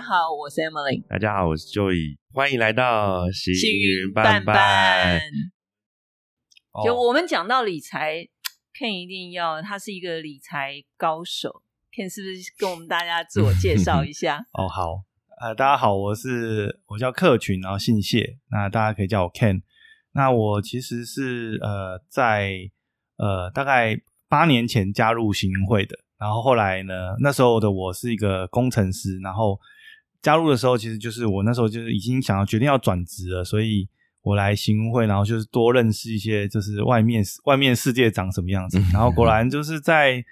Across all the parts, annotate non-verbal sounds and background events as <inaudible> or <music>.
家好，我是 Emily。大家好，我是 Joey，欢迎来到星幸云运伴伴伴。就哦我们讲到理财，Ken 一定要，他是一个理财高手。Ken 是不是跟我们大家自我介绍一下？<laughs> 哦，好，呃，大家好，我是我叫客群，然后姓谢，那大家可以叫我 Ken。那我其实是呃在呃大概八年前加入行云会的，然后后来呢，那时候的我是一个工程师，然后加入的时候，其实就是我那时候就是已经想要决定要转职了，所以我来行云会，然后就是多认识一些就是外面外面世界长什么样子，然后果然就是在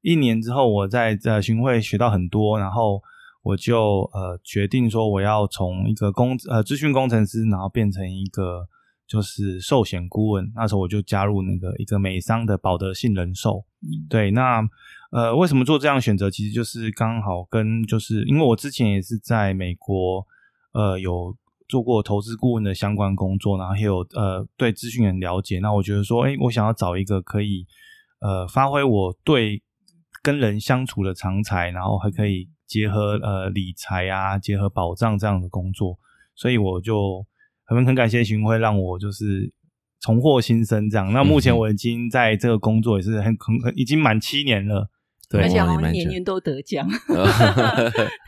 一年之后，我在在行云会学到很多，然后我就呃决定说我要从一个工呃资讯工程师，然后变成一个就是寿险顾问。那时候我就加入那个一个美商的保德信人寿。嗯对，那呃为什么做这样选择？其实就是刚好跟就是因为我之前也是在美国呃有做过投资顾问的相关工作，然后也有呃对资讯很了解。那我觉得说，哎，我想要找一个可以呃发挥我对跟人相处的长才，然后还可以结合呃理财啊，结合保障这样的工作，所以我就很很感谢巡会让我就是重获新生这样。那目前我已经在这个工作也是很很很已经满七年了。对，而且好像年年都得奖，<laughs>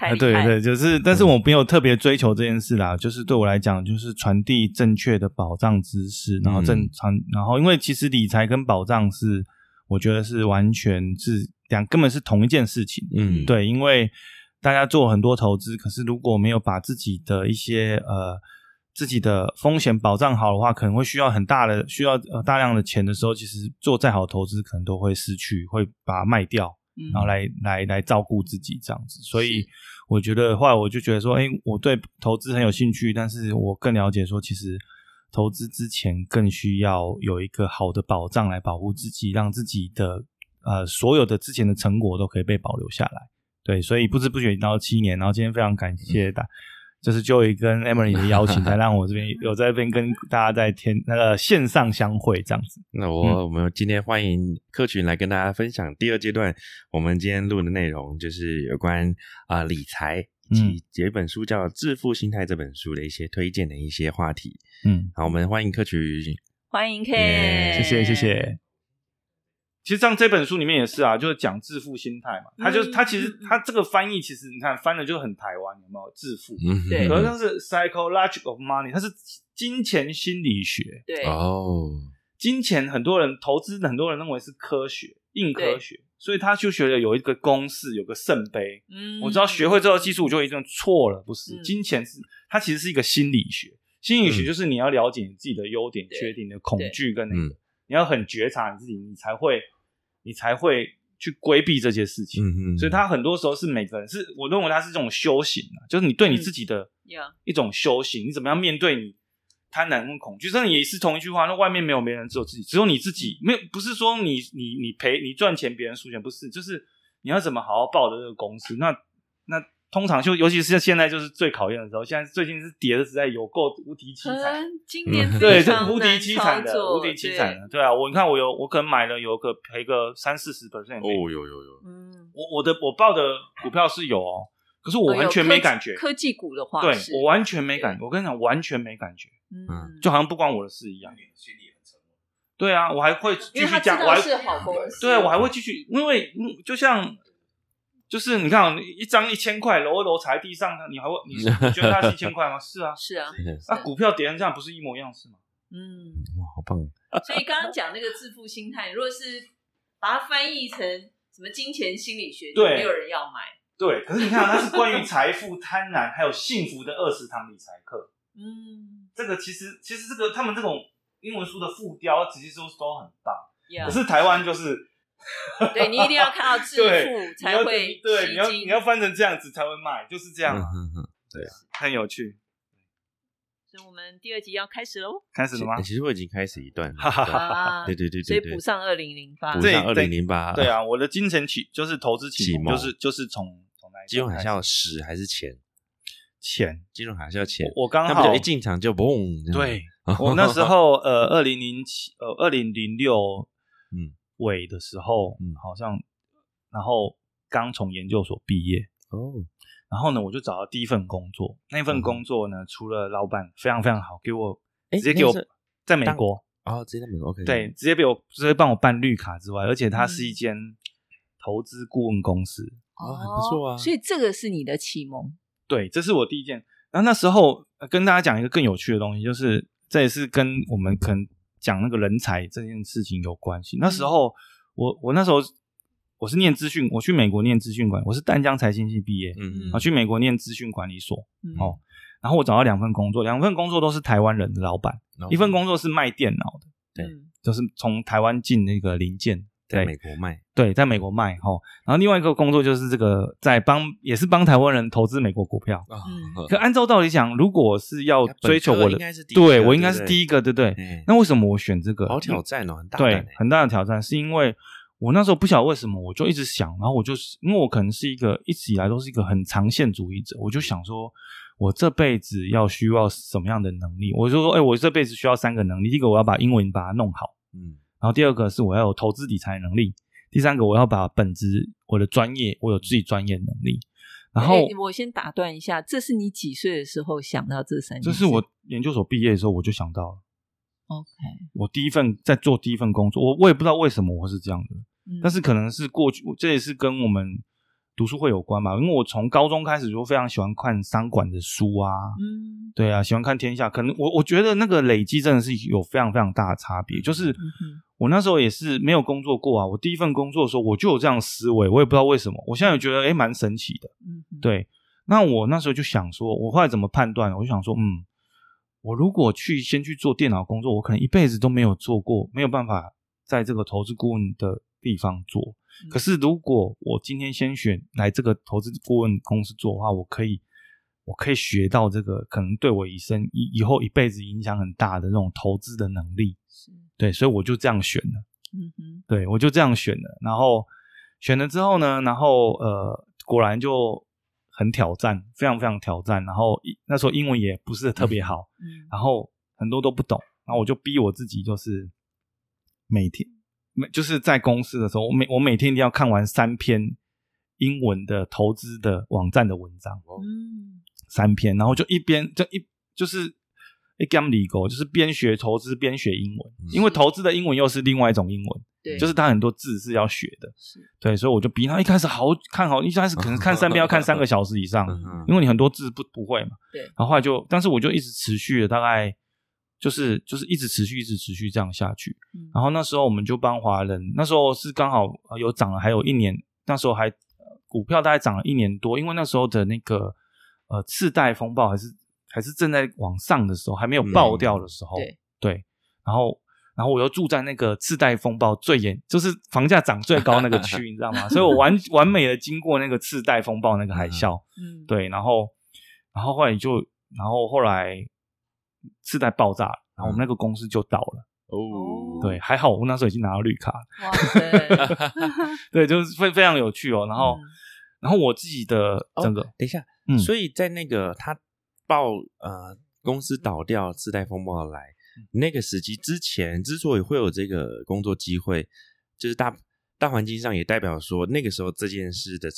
啊，对对，就是，但是我没有特别追求这件事啦。就是对我来讲，就是传递正确的保障知识，然后正嗯传，然后因为其实理财跟保障是，我觉得是完全是两根本是同一件事情。嗯，对，因为大家做很多投资，可是如果没有把自己的一些呃自己的风险保障好的话，可能会需要很大的需要呃大量的钱的时候，其实做再好的投资可能都会失去，会把它卖掉。嗯然后来来来照顾自己这样子。所以我觉得后来我就觉得说，哎，我对投资很有兴趣，但是我更了解说，其实投资之前更需要有一个好的保障来保护自己，让自己的呃所有的之前的成果都可以被保留下来。对，所以不知不觉已经到七年，然后今天非常感谢大。就是 Joey 跟 Emily 的邀请，<laughs> 才让我这边有在这边跟大家在天那个线上相会这样子。那我、我们今天欢迎客群来跟大家分享第二阶段，我们今天录的内容就是有关啊、理财以嗯及有一本书叫《致富心态》这本书的一些推荐的一些话题。嗯，好，我们欢迎客群。欢迎耶谢谢谢谢。其实像这本书里面也是啊，就是讲致富心态嘛。他就是他其实他这个翻译，其实你看翻的就很台湾，有没有致富？嗯，对可是它是 psychology of money，它是金钱心理学。对，哦，金钱很多人投资，很多人认为是科学，硬科学，所以他就觉得有一个公式，有个圣杯。嗯我知道学会这个技术，我就一定错了，不是？嗯金钱是它其实是一个心理学，心理学嗯就是你要了解你自己的优点、对缺点、你的恐惧跟那个，嗯你要很觉察你自己，你才会你才会去规避这些事情。嗯嗯，所以他很多时候是每个人是我认为他是这种修行啊，就是你对你自己的，一种修行，你怎么样面对你贪婪跟恐惧？真的也是同一句话，那外面没有别人，只有自己，只有你自己。没有不是说你你你赔你赚钱，别人输钱，不是，就是你要怎么好好抱着这个公司。那那通常就尤其是现在就是最考验的时候，现在最近是跌的实在有够无敌凄惨。今年嗯对，这无敌凄惨的，无敌凄惨的，对啊，我你看我有，我可能买了有个赔个三四十 percent，哦，有有有，嗯，我我的我报的股票是有哦，可是我完全没感觉，科技股的话对，我完全没感觉，我跟你讲完全没感觉，嗯，就好像不关我的事一样。对啊，我还会继续讲，我还是好公司，对啊，我还会继续，因为嗯就像就是你看啊一张一千块揉一揉踩在地上，你还会你 <laughs> 你觉得它是一千块吗？是啊，是啊，那股票跌成这样不是一模一样是吗？嗯，哇，好棒！<laughs> 所以刚刚讲那个致富心态，如果是把它翻译成什么金钱心理学，就对没有人要买，对，可是你看啊它是关于财富、贪婪还有幸福的二十堂理财课。嗯，这个其实其实这个他们这种英文书的副标其实都都很棒，呀可是台湾就是 <laughs> 对你一定要看到致对富才会对，你要你要翻成这样子才会卖，就是这样啊，嗯哼哼很有趣。所以我们第二集要开始喽，开始了吗？其实我已经开始一段了，哈哈哈啊，对对对所以对对，补上二零零八补，上二零零八，对，啊，我的金钱启就是投资启启蒙就是就是从从那一金融海啸十还是钱？钱，金融海啸钱，我刚好一进场就嘣？对，我那时候 <laughs> 呃，二零零七呃，二零零六嗯尾的时候，嗯好像然后刚从研究所毕业，哦，然后呢，我就找到第一份工作。那份工作呢，除了老板非常非常好，给我直接给我在美国，哦，直接在美国 OK，对，直接给我直接帮我办绿卡之外，而且它是嗯一间投资顾问公司。哦很不错啊所以这个是你的启蒙。对，这是我第一件。然后那时候、呃跟大家讲一个更有趣的东西，就是这也是跟我们可能讲那个人才这件事情有关系。那时候我我那时候我是念资讯，我去美国念资讯管，我是淡江财经系毕业，嗯嗯我去美国念资讯管理所。嗯哦然后我找到两份工作，两份工作都是台湾人的老板，嗯，一份工作是卖电脑的，对嗯就是从台湾进那个零件，在美国卖，对，在美国卖哈、哦。然后另外一个工作就是这个在帮也是帮台湾人投资美国股票。可按照道理讲，如果是要追求我的应，该是第一个对我应该是第一个，对不对？哎那为什么我选这个？好挑战哦，很大对很大的挑战，是因为我那时候不晓得为什么，我就一直想，然后我就是因为我可能是一个一直以来都是一个很长线主义者，我就想说，我这辈子要需要什么样的能力？我就说，哎、我这辈子需要三个能力，第一个我要把英文把它弄好，嗯然后第二个是我要有投资理财能力，第三个我要把本职我的专业，我有自己专业能力，然后诶我先打断一下，这是你几岁的时候想到这三件事？这是我研究所毕业的时候我就想到了。OK，我第一份在做第一份工作，我我也不知道为什么我是这样的，嗯但是可能是过去，这也是跟我们读书会有关吧。因为我从高中开始就非常喜欢看商管的书啊，嗯对啊，喜欢看天下。可能我我觉得那个累积真的是有非常非常大的差别。就是我那时候也是没有工作过啊，我第一份工作的时候我就有这样的思维，我也不知道为什么。我现在也觉得诶蛮神奇的。嗯，对，那我那时候就想说，我后来怎么判断？我就想说，嗯，我如果去先去做电脑工作，我可能一辈子都没有做过，没有办法在这个投资顾问的地方做。嗯可是如果我今天先选来这个投资顾问公司做的话，我可以，我可以学到这个可能对我一生以以后一辈子影响很大的那种投资的能力。是对，所以我就这样选了。嗯哼对我就这样选了，然后选了之后呢，然后呃，果然就很挑战，非常非常挑战。然后那时候英文也不是特别好，嗯然后很多都不懂，然后我就逼我自己，就是每天每就是在公司的时候，我每我每天一定要看完三篇英文的投资的网站的文章，嗯三篇，然后就一边就一就是一 gam 理狗，就是边学投资边学英文，因为投资的英文又是另外一种英文，对，就是它很多字是要学的。是对，所以我就比他一开始好看好，一开始可能看三遍要看三个小时以上，<laughs> 嗯因为你很多字不不会嘛。对然后后来就，但是我就一直持续了大概就是就是一直持续一直持续这样下去。嗯然后那时候我们就帮华人，那时候是刚好呃有涨了，还有一年，那时候还呃股票大概涨了一年多，因为那时候的那个呃次贷风暴还是还是正在往上的时候，还没有爆掉的时候，对对，然后然后我又住在那个次贷风暴最严，就是房价涨最高那个区，你知道吗？所以我完 <laughs> 完美的经过那个次贷风暴那个海啸，嗯对，然后然后后来就，然后后来次贷爆炸，然后我们那个公司就倒了。哦，对，还好我那时候已经拿到绿卡了，哇塞 <laughs> <laughs> 对，就是非非常有趣哦。然后，嗯然后我自己的整个，等一下，嗯所以在那个他报呃公司倒掉、次贷风暴来嗯那个时期之前，之所以会有这个工作机会，就是大大环境上也代表说那个时候这件事的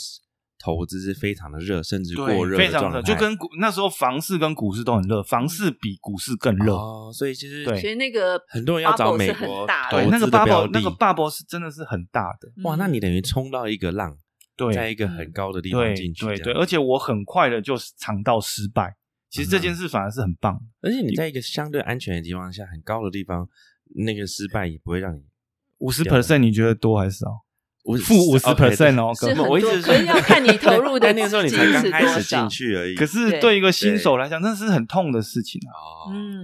投资是非常的热，甚至过热，非常热，的，就跟股那时候房市跟股市都很热，房市比股市更热。哦，所以其实对所以那个很多人要找美国大的对，那个 bubble 那个 bubble 是真的是很大的，哇，那你嗯等于冲到一个浪，对，在一个很高的地方进去，对对，而且我很快的就尝到失败。其实这件事反而是很棒的，而且你在一个相对安全的地方下，很高的地方，那个失败也不会让你五十 percent 你觉得多还是少？负负50%哦是很多，我一直可是要看你投入的但那个时候你才刚开始进。去而已。可是对对一个新手来讲，那是很痛的事情啊。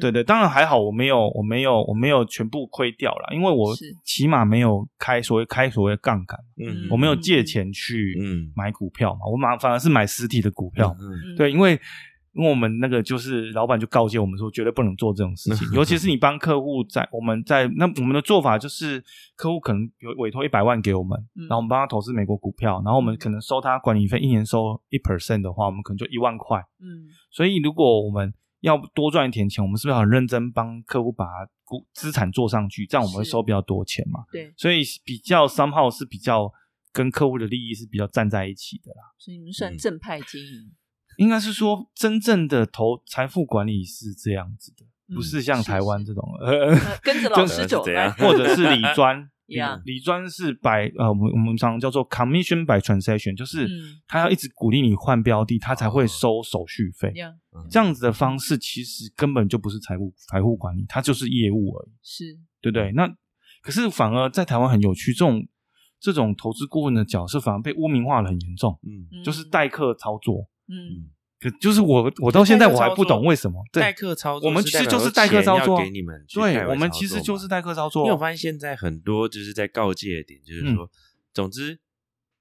对对，当然还好，我没有，我没有，我没有全部亏掉了，因为我起码没有开所谓开所谓杠杆，嗯，我没有借钱去嗯买股票嘛，我买反而是买实体的股票。对，因为因为我们那个就是老板就告诫我们说，绝对不能做这种事情，<laughs> 尤其是你帮客户在我们在那我们的做法就是，客户可能有委托一百万给我们，嗯然后我们帮他投资美国股票，然后我们可能收他管理费，一年收一 percent 的话，我们可能就一万块。嗯所以如果我们要多赚一点钱，我们是不是很认真帮客户把股资产做上去，这样我们会收比较多钱嘛？对，所以比较 somehow 是比较跟客户的利益是比较站在一起的啦。所以你们算嗯正派经营，应该是说，真正的投财富管理是这样子的，嗯不是像台湾是这种，<laughs> 呃，呃跟着老师是走，或者是理专。<laughs> 理 Yeah 理专是 by 呃，我们我们常叫做 commission by transaction，就是嗯他要一直鼓励你换标的，他才会哦收手续费。呀，嗯这样子的方式其实根本就不是财务财务管理，它就是业务而已，是对不对？那可是反而在台湾很有趣，这种这种投资顾问的角色反而被污名化了很严重，嗯就是代客操作。嗯可就是我我到现在我还不懂为什么，代对客操作，我们其实就是代客操作啊给你们对，我们其实就是代客操作因为我。发现现在很多就是在告诫的点，就是嗯说，总之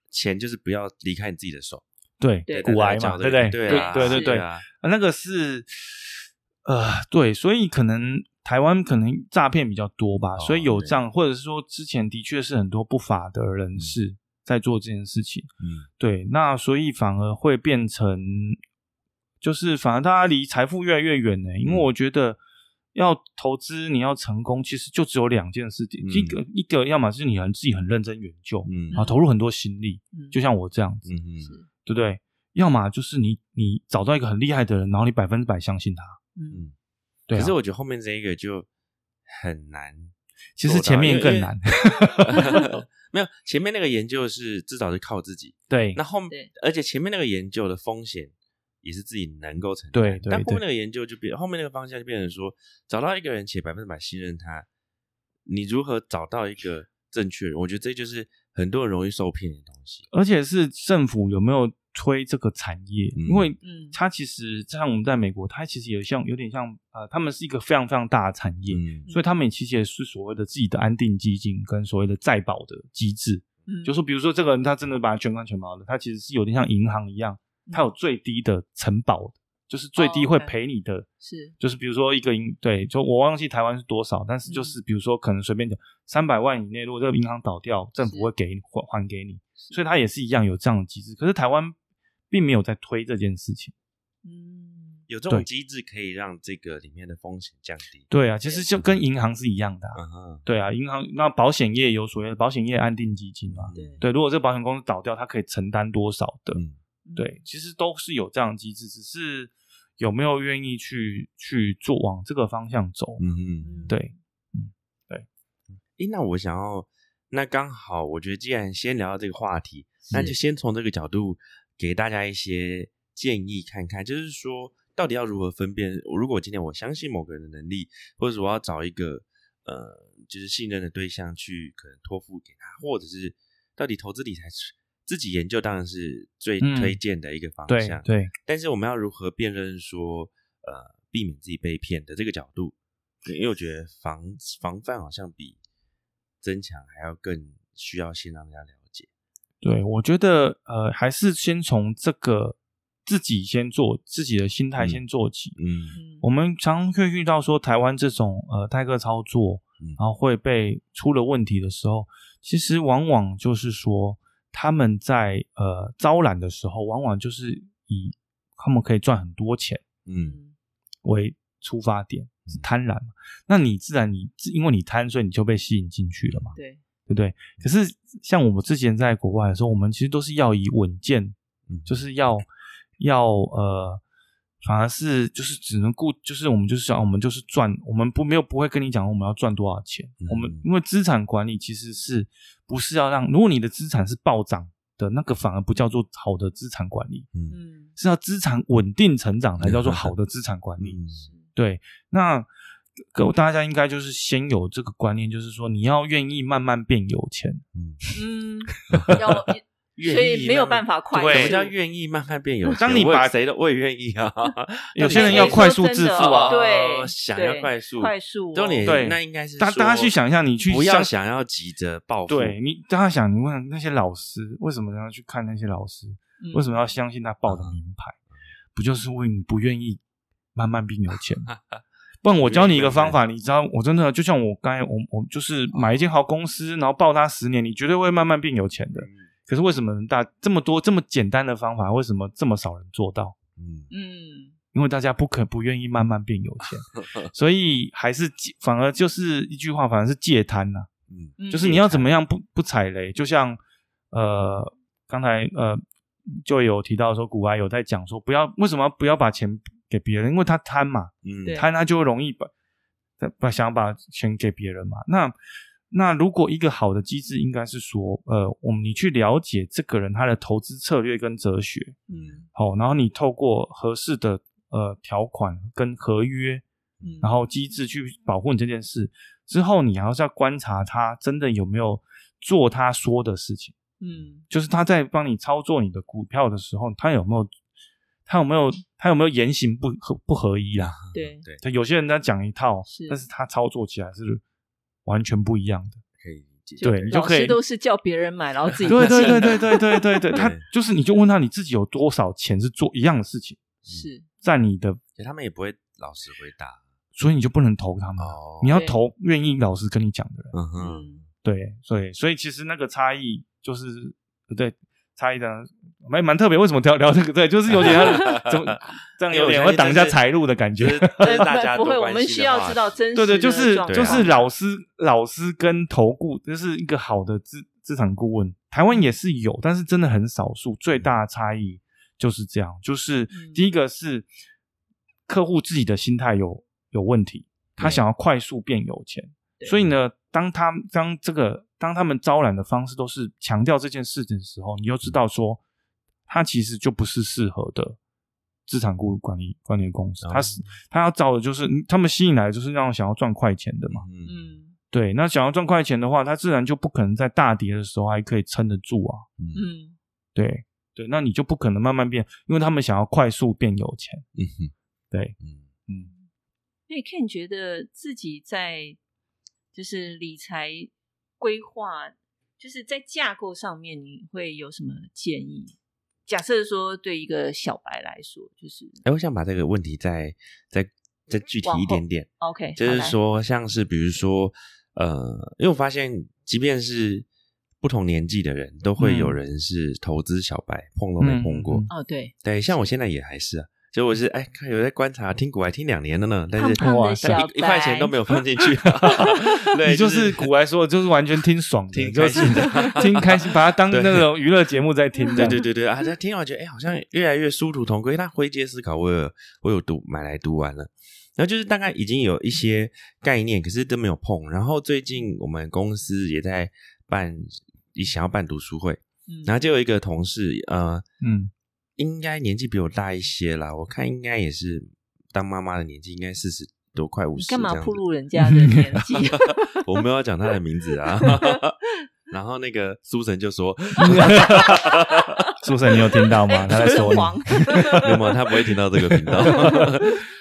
钱就是不要离开你自己的手，对对骨癌嘛，对不对？对啊，对对对，啊，啊那个是呃，对，所以可能台湾可能诈骗比较多吧，哦所以有这样，或者是说之前的确是很多不法的人士在做这件事情，嗯对，那所以反而会变成，就是反而大家离财富越来越远呢，因为嗯我觉得。要投资，你要成功，其实就只有两件事情。嗯一个一个，要么是你很自己很认真研究，嗯啊投入很多心力，嗯就像我这样子，嗯嗯对不对？要么就是你你找到一个很厉害的人，然后你百分之百相信他。嗯嗯。对、啊，可是我觉得后面这一个就很难，其实前面更难。<laughs> <laughs> 没有前面那个研究是至少是靠自己，对那后面而且前面那个研究的风险也是自己能够承担，对对对但后面那个研究就变，后面那个方向就变成说，找到一个人且百分之百信任他，你如何找到一个正确人？我觉得这就是很多人容易受骗的东西。而且是政府有没有推这个产业？嗯因为嗯它其实像我们在美国，它其实也像有点像呃，他们是一个非常非常大的产业，嗯所以他们其实也是所谓的自己的安定基金跟所谓的再保的机制。嗯就说比如说这个人他真的把它全款全保了，他其实是有点像银行一样，它有最低的承保的，就是最低哦会赔你的。是就是比如说一个银对，就我忘记台湾是多少，但是就是比如说可能随便讲三百万以内，如果这个银行倒掉，政府会给你还还给你，所以它也是一样有这样的机制。可是台湾并没有在推这件事情。嗯有这种对机制可以让这个里面的风险降低。对啊，其实就跟银行是一样的、啊。嗯哼，对啊，银行那保险业有所谓的保险业安定基金嘛。对对，如果这个保险公司倒掉，它可以承担多少的？嗯对，其实都是有这样的机制，只是有没有愿意去去做往这个方向走？嗯嗯。对，诶，那我想要，那刚好，我觉得既然先聊到这个话题，那就先从这个角度给大家一些建议看看，就是说，到底要如何分辨？如果今天我相信某个人的能力，或者是我要找一个呃，就是信任的对象去可能托付给他，或者是到底投资理财自己研究当然是最嗯推荐的一个方向，对对，但是我们要如何辨认说，呃，避免自己被骗的这个角度，因为我觉得防防范好像比增强还要更需要先让大家了解。对，我觉得呃，还是先从这个自己先做，自己的心态嗯先做起。嗯嗯。我们常会遇到说，台湾这种呃代客操作，嗯。然后会被出了问题的时候，其实往往就是说他们在呃招揽的时候，往往就是以他们可以赚很多钱嗯。嗯。为出发点，是贪婪嘛？那你自然你因为你贪，所以你就被吸引进去了嘛，对对不对？可是像我们之前在国外的时候，我们其实都是要以稳健嗯，就是要要呃，反而是就是只能顾，就是我们就是想，我们就是赚，我们不没有不会跟你讲我们要赚多少钱。嗯我们因为资产管理其实是不是要让，如果你的资产是暴涨的，那个反而不叫做好的资产管理，嗯嗯是要资产稳定成长才叫做好的资产管理。嗯对，那各大家应该就是先有这个观念，就是说你要愿意慢慢变有钱。嗯，嗯，<laughs> 要 <laughs> 所以没有办法快什么叫愿意慢慢变有钱？当你把谁都我也愿意啊。<laughs> 有些人要快速致富啊，对，想要快速快速哦，重点对那应该是大大家去想一下，你去不要想要急着暴富，对你，大家想，你问那些老师为什么要去看那些老师？嗯为什么要相信他报的名牌？不就是为你不愿意慢慢变有钱吗？不然我教你一个方法，你知道，我真的就像我刚才，我我就是买一间好公司，然后报它十年，你绝对会慢慢变有钱的。可是为什么大这么多这么简单的方法，为什么这么少人做到？嗯。嗯因为大家不可不愿意慢慢变有钱，所以还是反而就是一句话，反而是戒贪呐、嗯。嗯，就是你要怎么样不不踩雷，就像呃，刚才呃就有提到说，古埃有在讲说，不要为什么不要把钱给别人，因为他贪嘛，嗯。对。贪他就会容易把把想把钱给别人嘛。那那如果一个好的机制，应该是说，呃，我们你去了解这个人他的投资策略跟哲学，嗯。好，然后你透过合适的呃条款跟合约，嗯，然后机制去保护你这件事之后，你还是要观察他真的有没有做他说的事情，嗯。就是他在帮你操作你的股票的时候，他有没有他有没有他有没有言行不合不合一啦？对对，他有些人在讲一套是，但是他操作起来是完全不一样的。可以理解。对你就可以都是叫别人买，然后自己 <laughs> 对对对对对对对对，他就是你就问他你自己有多少钱是做一样的事情，是在你的，其实他们也不会老实回答所以你就不能投他们。哦。你要投愿意老实跟你讲的人。嗯哼，嗯对，所以所以其实那个差异就是对差异的蛮蛮特别。为什么聊聊这个？对，就是有点像 <laughs> 怎么 <laughs> 这样有点会挡一下财路的感觉就是。<laughs> 大家不会，我们需要知道真实对对，就是就是老师老师跟投顾，就是一个好的资资产顾问。台湾也是有，但是真的很少数。最大的差异就是这样，就是嗯第一个是客户自己的心态有有问题，他想要快速变有钱，所以呢，当他当这个当他们招揽的方式都是强调这件事情的时候，你就知道说，他其实就不是适合的资产顾管理管理公司，哦他是他要招的就是他们吸引来的就是让想要赚快钱的嘛。嗯，嗯对，那想要赚快钱的话，他自然就不可能在大跌的时候还可以撑得住啊。嗯嗯对对，那你就不可能慢慢变，因为他们想要快速变有钱。嗯哼对，嗯嗯。所以 Ken 觉得自己在就是理财规划，就是在架构上面，你会有什么建议？假设说对一个小白来说，就是哎，我想把这个问题再再再具体一点点，OK，就是说，像是比如说，呃，因为我发现，即便是不同年纪的人，都会有嗯。人是投资小白，碰都没碰过。嗯嗯。哦，对，对，像我现在也还是啊，就我是哎，看有在观察，听古还听两年了呢，但是一一块钱都没有放进去。<laughs> <laughs> 对，你就是古来说，就是完全听爽的，听就是开心的听开心，把它当那种娱乐节目在听。对 <laughs> 对对对啊！在听完觉得哎，好像越来越殊途同归。那灰阶思考，我有我有读买来读完了，然后就是大概已经有一些概念，可是都没有碰。然后最近我们公司也在办，也想要办读书会，嗯然后就有一个同事，呃，嗯应该年纪比我大一些啦，我看应该也是当妈妈的年纪，应该四十多，快五十。你干嘛暴露人家的年纪？<laughs> 我没有要讲他的名字啊。<laughs> 然后那个苏神就说：<laughs> “苏神，你有听到吗？哎他在说你。有没有，他不会听到这个频道。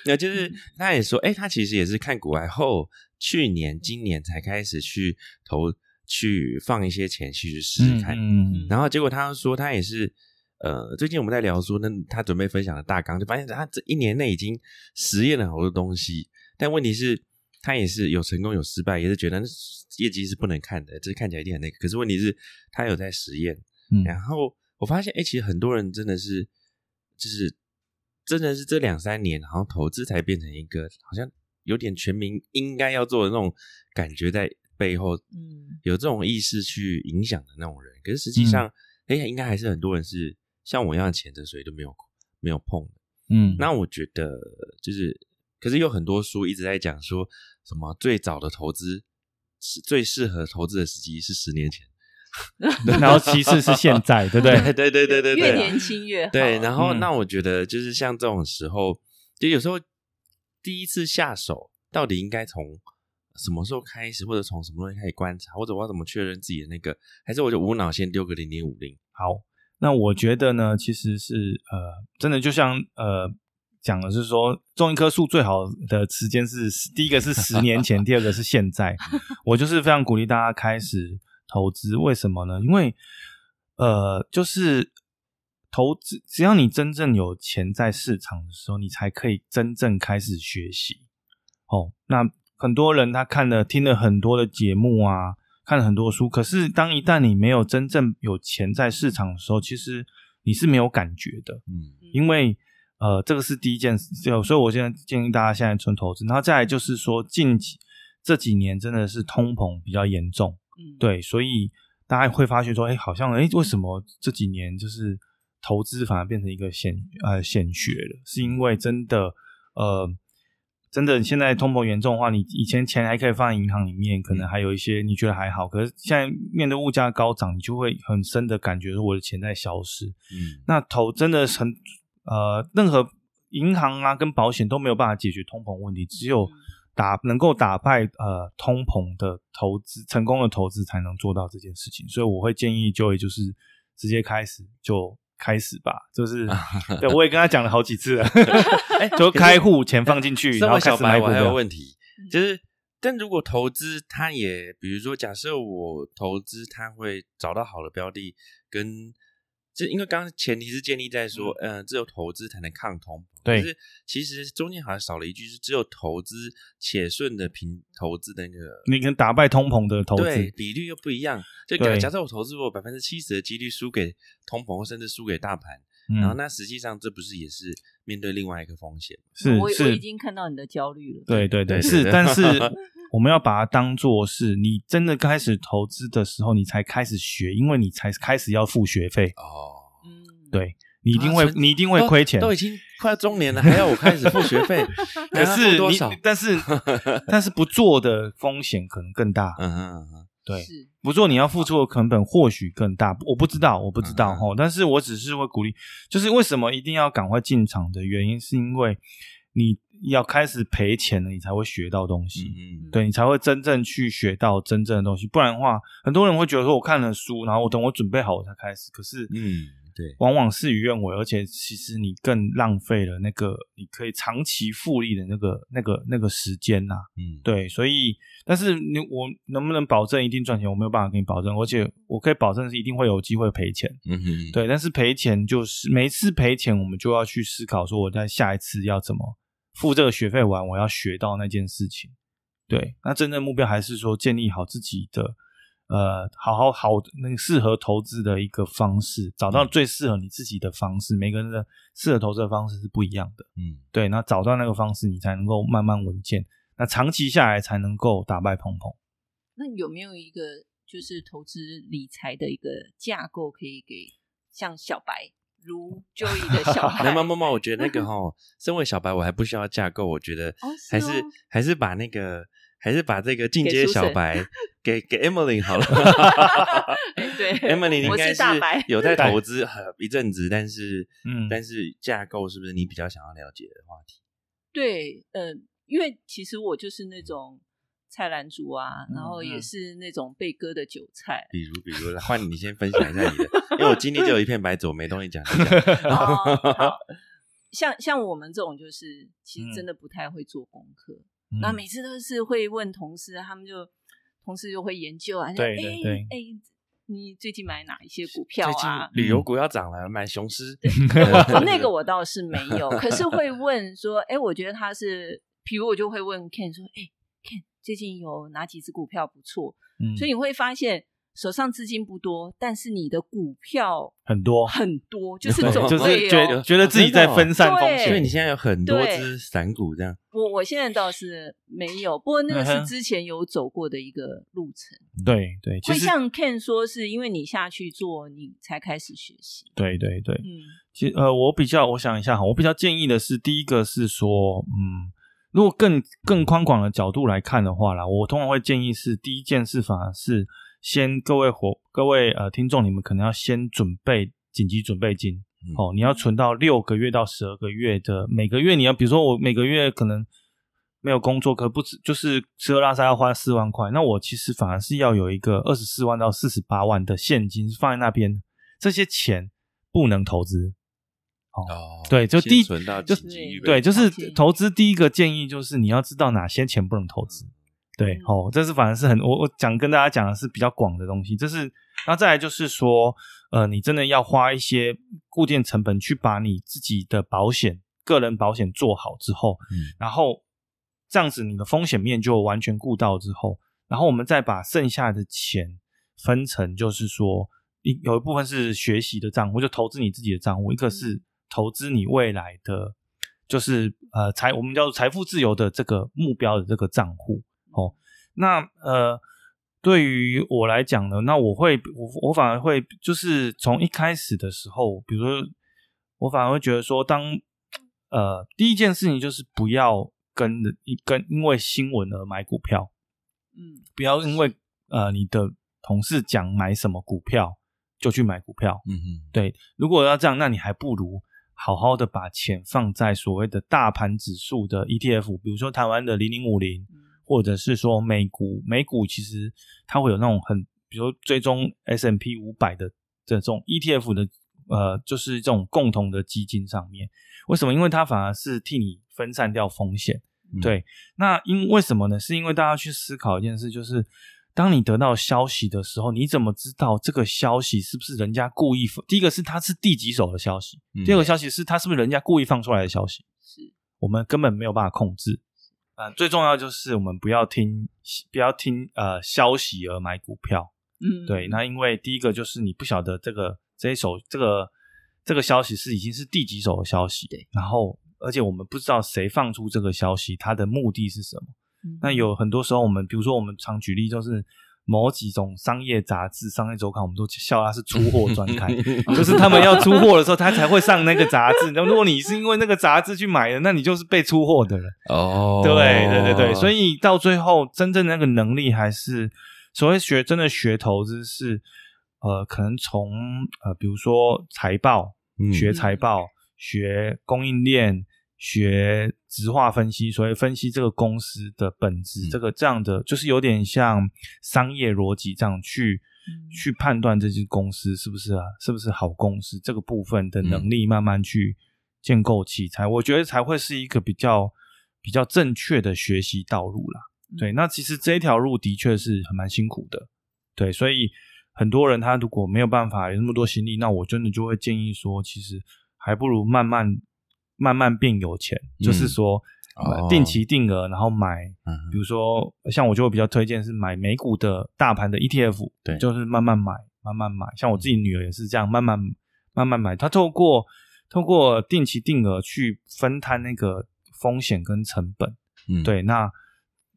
那就是他也说，哎、他其实也是看股外后，去年、今年才开始去投，去放一些钱去试试看。嗯然后结果他说，他也是，呃，最近我们在聊说，那他准备分享的大纲，就发现他这一年内已经实验了好多东西，但问题是。他也是有成功有失败，也是觉得那业绩是不能看的，这看起来一定很那个。可是问题是，他有在实验，嗯然后我发现，哎、其实很多人真的是，就是真的是这两三年，好像投资才变成一个好像有点全民应该要做的那种感觉在背后，嗯有这种意识去影响的那种人。可是实际上，哎、应该还是很多人是像我一样潜着水都没有没有碰的。嗯，那我觉得就是，可是有很多书一直在讲说什么最早的投资是最适合投资的时机是十年前。<laughs> 然后其次是现在，对不对？对对对对对，越年轻越好。对，然后嗯那我觉得就是像这种时候，就有时候第一次下手，到底应该从什么时候开始，或者从什么东西开始观察，或者我要怎么确认自己的那个，还是我就无脑先丢个零点五零？好，那我觉得呢，其实是呃，真的就像呃讲的是说，种一棵树最好的时间是第一个是十年前，<laughs> 第二个是现在。我就是非常鼓励大家开始投资，为什么呢？因为呃，就是投资，只要你真正有钱在市场的时候，你才可以真正开始学习。哦，那很多人他看了听了很多的节目啊，看了很多书，可是当一旦你没有真正有钱在市场的时候，其实你是没有感觉的，嗯因为呃，这个是第一件事，所以我现在建议大家现在存投资，然后再来就是说近几这几年真的是通膨比较严重，嗯，对，所以大家会发现说，哎，好像哎，为什么这几年就是投资反而变成一个显呃显学了？是因为真的呃。真的，现在通膨严重的话，你以前钱还可以放在银行里面，可能还有一些你觉得还好。可是现在面对物价高涨，你就会很深的感觉说我的钱在消失。嗯，那投真的很呃，任何银行啊跟保险都没有办法解决通膨问题，只有打能够打败呃通膨的投资，成功的投资才能做到这件事情。所以我会建议就业就是直接开始就。开始吧，就是 <laughs> 对我也跟他讲了好几次了，<laughs> 就开户钱放进去，然后小白我还有问题，就是，但如果投资，他也比如说，假设我投资，他会找到好的标的跟。就因为刚刚前提是建立在说，嗯，只有投资才能抗通对。可是其实中间好像少了一句，是只有投资且顺的平投资的那个，你跟打败通膨的投资比率又不一样。就假假设我投资我百分之七十的几率输给通膨，甚至输给大盘，然后那实际上这不是也是面对另外一个风险？是，我我已经看到你的焦虑了。对对对，是，但是 <laughs> 我们要把它当做是你真的开始投资的时候，你才开始学，因为你才开始要付学费哦。对你一定会，你一定会亏钱。都已经快中年了，还要我开始付学费？<laughs> 可是你，但是但是不做的风险可能更大。嗯嗯嗯，对，不做你要付出的成本或许更大。我不知道，我不知道哈。但是我只是会鼓励，就是为什么一定要赶快进场的原因，是因为你要开始赔钱了，你才会学到东西。嗯，对你才会真正去学到真正的东西。不然的话，很多人会觉得说，我看了书，然后我等我准备好我才开始。可是，嗯。对，往往事与愿违，而且其实你更浪费了那个你可以长期复利的那个、那个、那个时间呐。嗯，对，所以，但是你我能不能保证一定赚钱？我没有办法给你保证，而且我可以保证是一定会有机会赔钱。嗯哼，对，但是赔钱就是每次赔钱，我们就要去思考说，我在下一次要怎么付这个学费完，我要学到那件事情。对，那真正目标还是说建立好自己的。呃，好好好，那个适合投资的一个方式，找到最适合你自己的方式。每个人的适合投资的方式是不一样的，嗯，对。那找到那个方式，你才能够慢慢稳健，那长期下来才能够打败碰碰。那有没有一个就是投资理财的一个架构，可以给像小白如就义的小 <laughs> 白？没有，没有，我觉得那个 <laughs> 哈，身为小白，我还不需要架构，我觉得还是还是把那个。还是把这个进阶小白 <laughs> 给给 Emily 好了。<laughs> 对，Emily 应该是有在投资一阵子，但是 <laughs> 嗯，但是架构是不是你比较想要了解的话题？对，嗯，因为其实我就是那种菜篮族啊，然后也是那种被割的韭菜。比如，比如，换你先分享一下你的，因为我今天就有一片白纸，我没东西讲。像像我们这种，就是其实真的不太会做功课。那每次都是会问同事，他们就同事就会研究啊，对对对，哎，你最近买哪一些股票啊？旅游股要涨了，买雄狮。<laughs> 那个 <laughs> 我倒是没有，可是会问说，哎，我觉得他是，比如我就会问 Ken 说，哎，Ken 最近有哪几只股票不错？嗯，所以你会发现。手上资金不多，但是你的股票很多很多，就是总就是觉得觉得自己在分散风险，所以你现在有很多只散股这样。我我现在倒是没有，不过那个是之前有走过的一个路程。对对，会像 Ken 说，是因为你下去做，你才开始学习。对对对，嗯，其实呃，我比较我想一下哈，我比较建议的是，第一个是说，嗯，如果更更宽广的角度来看的话啦，我通常会建议是第一件事反而是。先，各位伙，各位呃听众，你们可能要先准备紧急准备金哦。你要存到六个月到十二个月的，每个月你要，比如说我每个月可能没有工作，可不止就是吃喝拉撒要花四万块，那我其实反而是要有一个二十四万到四十八万的现金放在那边，这些钱不能投资哦。对，就第一就对，就是投资第一个建议就是你要知道哪些钱不能投资。对，哦，这是反而是很我我讲跟大家讲的是比较广的东西，这是那再来就是说，呃，你真的要花一些固定成本去把你自己的保险、个人保险做好之后，嗯，然后这样子你的风险面就完全顾到之后，然后我们再把剩下的钱分成，就是说，一有一部分是学习的账户，就投资你自己的账户，一个是投资你未来的，就是呃财我们叫做财富自由的这个目标的这个账户。哦，那呃，对于我来讲呢，那我会我我反而会就是从一开始的时候，比如说我反而会觉得说，当呃第一件事情就是不要跟跟因为新闻而买股票，嗯不要因为呃你的同事讲买什么股票就去买股票。嗯嗯，对，如果要这样，那你还不如好好的把钱放在所谓的大盘指数的 ETF，比如说台湾的零零五零，嗯或者是说美股，美股其实它会有那种很，比如追踪 S M P 五百的这种 ETF 的，呃，就是这种共同的基金上面。为什么？因为它反而是替你分散掉风险。嗯对，那因为什么呢？是因为大家去思考一件事，就是当你得到消息的时候，你怎么知道这个消息是不是人家故意？第一个是它是第几手的消息，嗯第二个消息是它是不是人家故意放出来的消息？是我们根本没有办法控制。啊、最重要就是我们不要听不要听呃消息而买股票。嗯对，那因为第一个就是你不晓得这个这一手这个这个消息是已经是第几手的消息，对，然后而且我们不知道谁放出这个消息，它的目的是什么。嗯那有很多时候，我们比如说我们常举例，就是某几种商业杂志、商业周刊，我们都笑它是出货专刊，<laughs> 就是他们要出货的时候，他才会上那个杂志。那如果你是因为那个杂志去买的，那你就是被出货的人。哦，对对对对，所以到最后，真正那个能力还是所谓学真的学投资是，呃，可能从呃，比如说财报，嗯学财报，学供应链，学质化分析，所以分析这个公司的本质，嗯这个这样的就是有点像商业逻辑这样去。嗯去判断这间公司是不是啊，是不是好公司，这个部分的能力慢慢去建构起才，我觉得才会是一个比较比较正确的学习道路啦。对，那其实这一条路的确是很蛮辛苦的，对，所以很多人他如果没有办法有那么多心力，那我真的就会建议说，其实还不如慢慢慢慢变有钱，嗯就是说、定期定额，然后买嗯比如说，像我就会比较推荐是买美股的大盘的 ETF，对就是慢慢买，慢慢买。像我自己女儿也是这样，慢慢慢慢买。她透过透过定期定额去分摊那个风险跟成本。嗯，对，那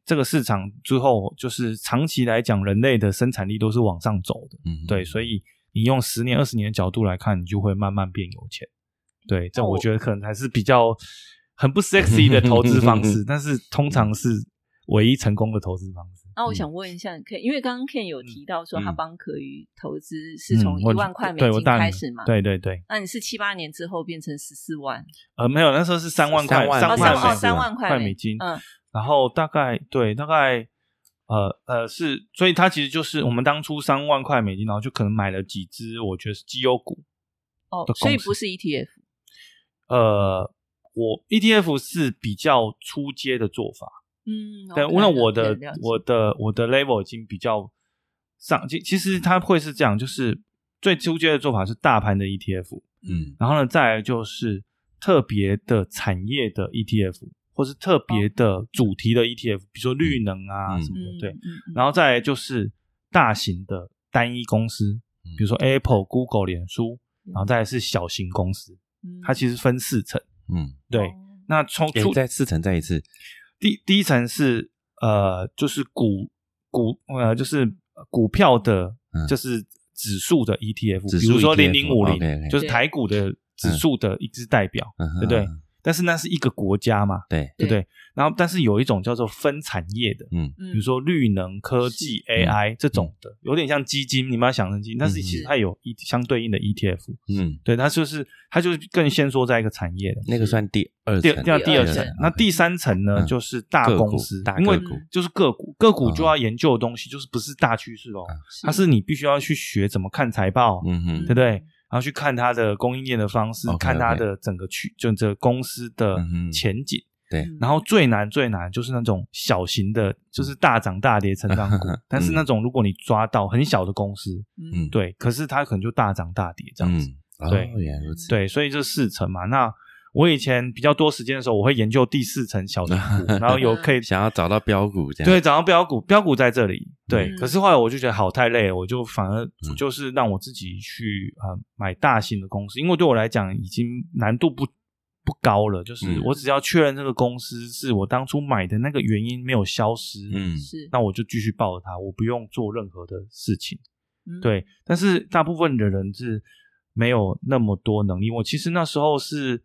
这个市场之后，就是长期来讲，人类的生产力都是往上走的。嗯，对，所以你用十年、二十年的角度来看，你就会慢慢变有钱。对，这我我觉得可能还是比较很不 sexy 的投资方式，<laughs> 但是通常是唯一成功的投资方式。那我想问一下，Ken，因为刚刚 Ken 有提到说他嗯帮可宇投资是从一万块美金开始嘛？。对对对，那你是七八年之后变成十四万，呃，没有，那时候是三万块，三万块三万块块美金，嗯，然后大概对，大概呃呃是，所以他其实就是我们当初三万块美金，然后就可能买了几只，我觉得是绩优股。哦所以不是 ETF，呃，我 ETF 是比较出阶的做法，嗯，对，OK，那我的我的我的 level 已经比较上，其其实它会是这样，就是最出阶的做法是大盘的 ETF，嗯然后呢，再来就是特别的产业的 ETF，或是特别的主题的 ETF，比如说绿能啊嗯什么的，嗯，对。然后再来就是大型的单一公司，比如说 Apple、Google、脸书，然后再来是小型公司，嗯它其实分四层。嗯，对，哦。那从诶出在四层再一次，第第一层是呃，就是股股呃，就是股票的嗯，就是指数的 ETF，比如说零零五零就是台股的指数的一只代表，嗯。对不对但是那是一个国家嘛，对，对不对？然后但是有一种叫做分产业的，嗯。比比如说绿能、科技、AI 这种的，有点像基金，你把它想成基金，但是其实它有一相对应的 ETF，嗯，对，它就是它就是更先说在一个产业的。那个算第二层，第第二第二层层，那第三层呢，嗯。就是大公司，因为就是个股，个股哦就要研究的东西，就是不是大趋势哦，它是你必须要去学怎么看财报，嗯哼对不对？然后去看它的供应链的方式看它的整个区，就这个公司的前景。然后最难最难就是那种小型的，就是大涨大跌成长股，<laughs> 但是那种如果你抓到很小的公司，嗯对，可是它可能就大涨大跌这样子。嗯，对哦原来如此，对，所以这四层嘛。那我以前比较多时间的时候，我会研究第四层小的股，<laughs> 然后有可以想要找到标股这样，对，找到标股，标股在这里。对，嗯可是后来我就觉得好太累了，我就反而嗯就是让我自己去呃买大型的公司，因为对我来讲已经难度不不高了，就是嗯我只要确认这个公司是我当初买的那个原因没有消失，嗯是，那我就继续抱着它，我不用做任何的事情。嗯对，但是大部分的人是没有那么多能力。我其实那时候是，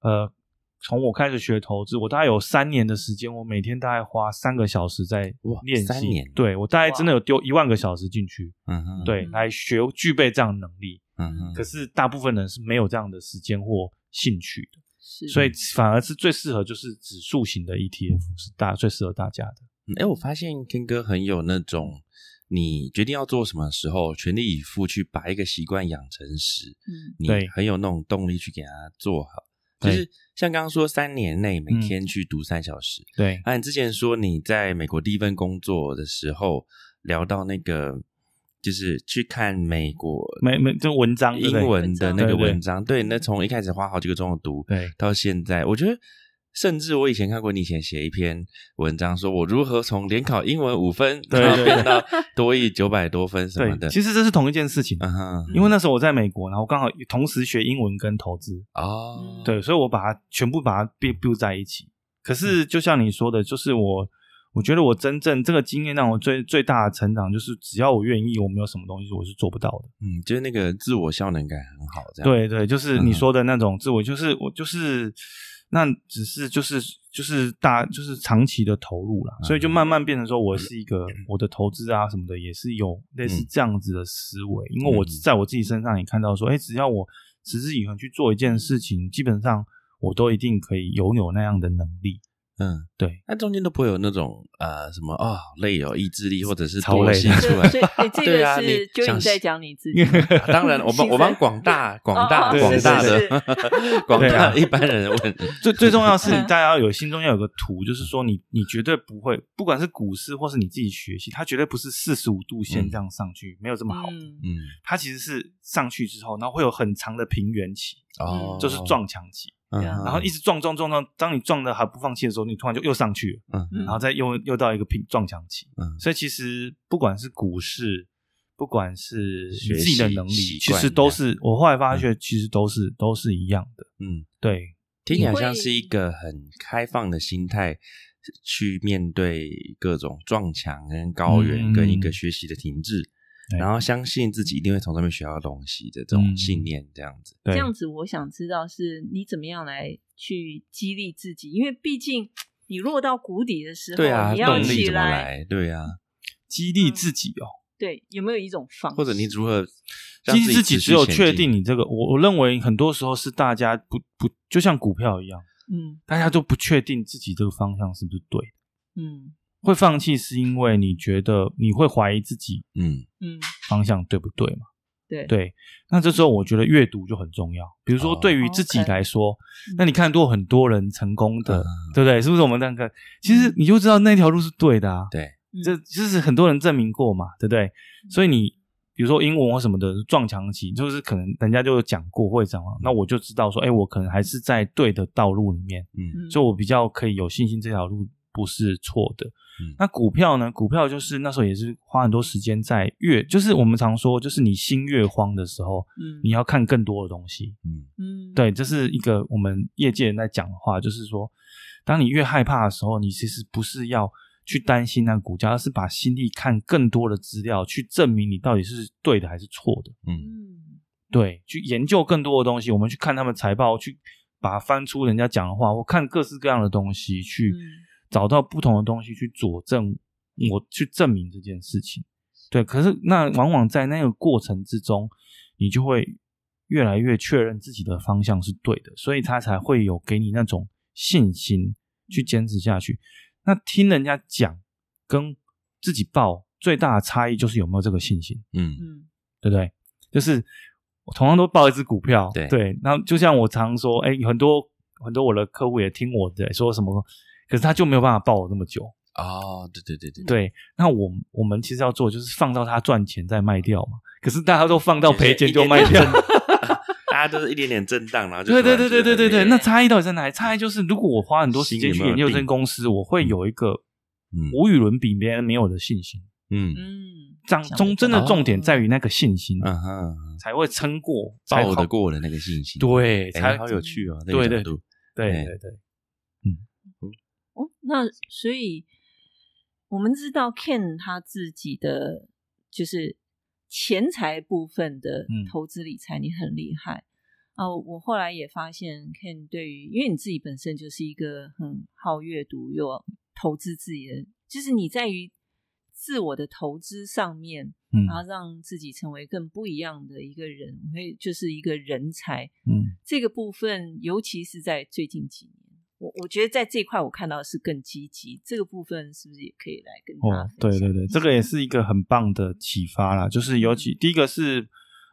呃，从我开始学投资，我大概有三年的时间，我每天大概花三个小时在练习。三年对我大概真的有丢一万个小时进去，嗯嗯，对，嗯来学具备这样的能力。嗯哼，可是大部分人是没有这样的时间或兴趣的，是，所以反而是最适合就是指数型的 ETF 是大最适合大家的。嗯哎、我发现 Ken 哥很有那种，你决定要做什么时候，全力以赴去把一个习惯养成时，嗯你很有那种动力去给它做好。就是像刚刚说，三年内每嗯天去读三小时。对，啊，你之前说你在美国第一份工作的时候，聊到那个就是去看美国美美就文章英文的那个文章，对，那从一开始花好几个钟头读，对到现在，我觉得，甚至我以前看过你以前写一篇文章，说我如何从联考英文五分，对对然后变到多益九百多分什么的，。其实这是同一件事情。因为那时候我在美国，然后刚好同时学英文跟投资，哦，对，所以我把它全部把它 build build 在一起。可是就像你说的，就是我，我觉得我真正这个经验让我最最大的成长，就是只要我愿意，我没有什么东西我是做不到的。嗯，就是那个自我效能感很好，这样。对对，就是嗯。你说的那种自我，就是我就是那只是就是就是大就是长期的投入啦，嗯所以就慢慢变成说我是一个我的投资啊什么的也是有类似嗯。这样子的思维，因为我嗯。在我自己身上也看到说，哎，只要我持之以恒去做一件事情，基本上我都一定可以拥有那样的能力。嗯，对，那中间都不会有那种呃什么啊、好累哦，意志力或者是超累出来。<laughs> 所以你这个对啊你是就你在讲你自己，<laughs> 啊当然，我帮我帮广大广大 <laughs> 广大的广大一般人问，最最重要是嗯。大家要有心中要有个图，就是说你你绝对不会，不管是股市或是你自己学习，它绝对不是四十五度线嗯。这样上去，没有这么好。嗯。嗯，它其实是上去之后，然后会有很长的平原期，哦，就是撞墙期，然后一直撞撞撞撞，当你撞的还不放弃的时候，你突然就又上去了，嗯。嗯。然后再又又到一个平撞墙期。嗯。所以其实不管是股市，不管是你学自己的能力，其实都是我后来发觉，其实都是都是一样的。嗯，对，听起来像是一个很开放的心态去面对各种撞墙跟高原嗯跟一个学习的停滞，对然后相信自己一定会从上面学到东西的这种嗯信念，这样子。对这样子，我想知道是你怎么样来去激励自己，因为毕竟你落到谷底的时候，对啊，你要动力起怎么来？对啊，激励自己哦。对，有没有一种方式？或者你如何让其实自己只有确定你这个，我我认为很多时候是大家不不就像股票一样，嗯大家都不确定自己这个方向是不是对的，嗯会放弃是因为你觉得你会怀疑自己嗯嗯，方向对不对嘛？对对，那这时候我觉得阅读就很重要。比如说哦对于自己来说，嗯那你看多很多人成功的，嗯对不对？是不是我们那个？其实你就知道那条路是对的啊。对，嗯这就是很多人证明过嘛，对不对？所以你比如说英文或什么的撞墙期，就是可能人家就有讲过会这样，那我就知道说，哎，我可能还是在对的道路里面，嗯嗯所以我比较可以有信心这条路不是错的。嗯那股票呢？股票就是那时候也是花很多时间在越，就是我们常说，就是你心越慌的时候，嗯你要看更多的东西。嗯嗯对，这是一个我们业界人在讲的话，就是说，当你越害怕的时候，你其实不是要去担心那个股价，而是把心力看更多的资料，去证明你到底是对的还是错的。嗯嗯对，去研究更多的东西，我们去看他们财报，去把它翻出人家讲的话，我看各式各样的东西，去嗯找到不同的东西去佐证我去证明这件事情。对，可是那往往在那个过程之中，你就会越来越确认自己的方向是对的，所以他才会有给你那种信心去坚持下去。那听人家讲跟自己报最大的差异就是有没有这个信心。嗯嗯对不对？就是我同样都报一只股票，对然后就像我常说，哎，很多很多我的客户也听我的说什么，可是他就没有办法抱我那么久。哦，对对对对，对，那我我们其实要做就是放到他赚钱再卖掉嘛，可是大家都放到赔钱就卖掉。大家都是一点点震荡，然后就对对对对对对对，那差异到底在哪里？差异就是，如果我花很多时间去研究这间公司，我会有一个嗯无与伦比别人没有的信心。嗯嗯，中真的重点在于那个信心，嗯哼，才会撑过，才抱好得过的那个信心，对，哎才好有趣哦，这对对对对对，哦，那所以我们知道 Ken 他自己的就是钱财部分的嗯。投资理财，你很厉害。啊、我后来也发现 Ken 对于，因为你自己本身就是一个很好阅读又投资自己的，就是你在于自我的投资上面，嗯。然后让自己成为更不一样的一个人，会就是一个人才。嗯。这个部分，尤其是在最近几年，我我觉得在这一块我看到的是更积极。这个部分是不是也可以来跟大家哦，对对对，这个也是一个很棒的启发啦。就是尤其第一个是，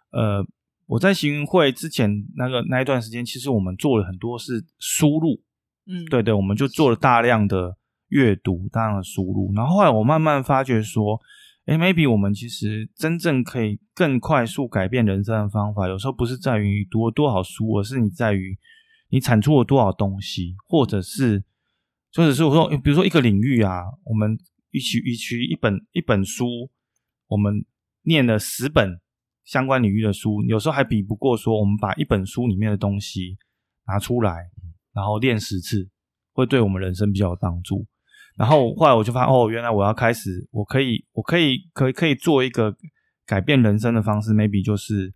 呃，我在行云会之前那个那一段时间，其实我们做了很多是输入，嗯，对对，我们就做了大量的阅读，大量的输入。然后后来我慢慢发觉说，诶 m a y b e 我们其实真正可以更快速改变人生的方法，有时候不是在于读了多少书，而是你在于你产出了多少东西，或者是，或者是我说，比如说一个领域啊，我们一起一起一本一本书，我们念了十本相关领域的书，有时候还比不过说我们把一本书里面的东西拿出来，然后练十次，会对我们人生比较有帮助。然后后来我就发现，哦，原来我要开始，我可以，我可以，可以可以做一个改变人生的方式，maybe 就是，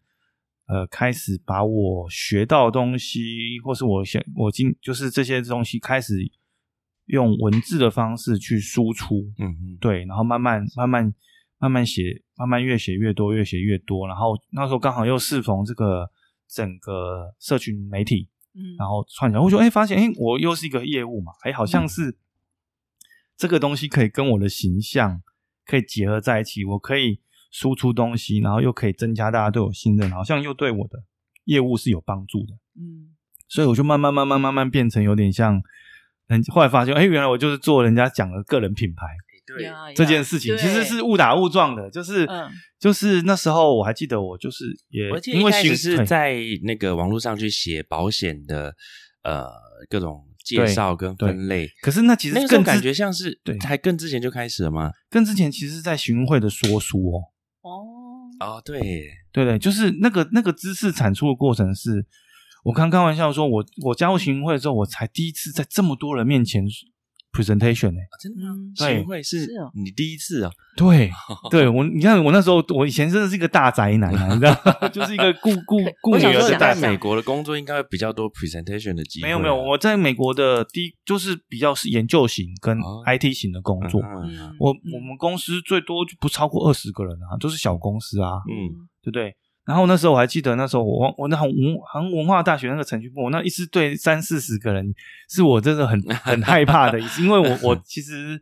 呃，开始把我学到的东西，或是我想我今就是这些东西，开始用文字的方式去输出，嗯嗯，对，然后慢慢慢慢慢慢写，慢慢越写越多，越写越多。然后那时候刚好又适逢这个整个社群媒体，嗯，然后串起来，我就哎发现哎我又是一个业务嘛，哎好像是这个东西可以跟我的形象可以结合在一起，我可以输出东西，然后又可以增加大家对我信任，好像又对我的业务是有帮助的。嗯。所以我就慢慢慢慢慢慢变成有点像人，后来发现哎原来我就是做人家讲的个人品牌。对，呀这件事情其实是误打误撞的，就是、嗯。就是那时候我还记得我就是也我记得因为行一开始是在那个网络上去写保险的呃各种介绍跟分类，可是那其实那感觉像是对。还更之前就开始了吗？更之前其实是在巡会的说书哦，哦，啊，对，对对，就是那个那个知识产出的过程是，我刚开玩笑说我我加入行会之后，我才第一次在这么多人面前 presentation 呢、真的吗？嗯对会是是哦你第一次啊，对，<laughs> 对我，你看我那时候，我以前真的是一个大宅男啊，你知道，<laughs> 就是一个顾 <laughs> 顾顾女儿的在美国的工作应该会比较多 presentation 的机会啊。没有没有，我在美国的第一就是比较是研究型跟哦 IT 型的工作。我嗯我们公司最多就不超过二十个人啊，都是小公司啊，嗯对不对？然后那时候我还记得，那时候我我那很文很文化大学那个程序部，那一次对三四十个人，是我真的很很害怕的一次，因为我我其实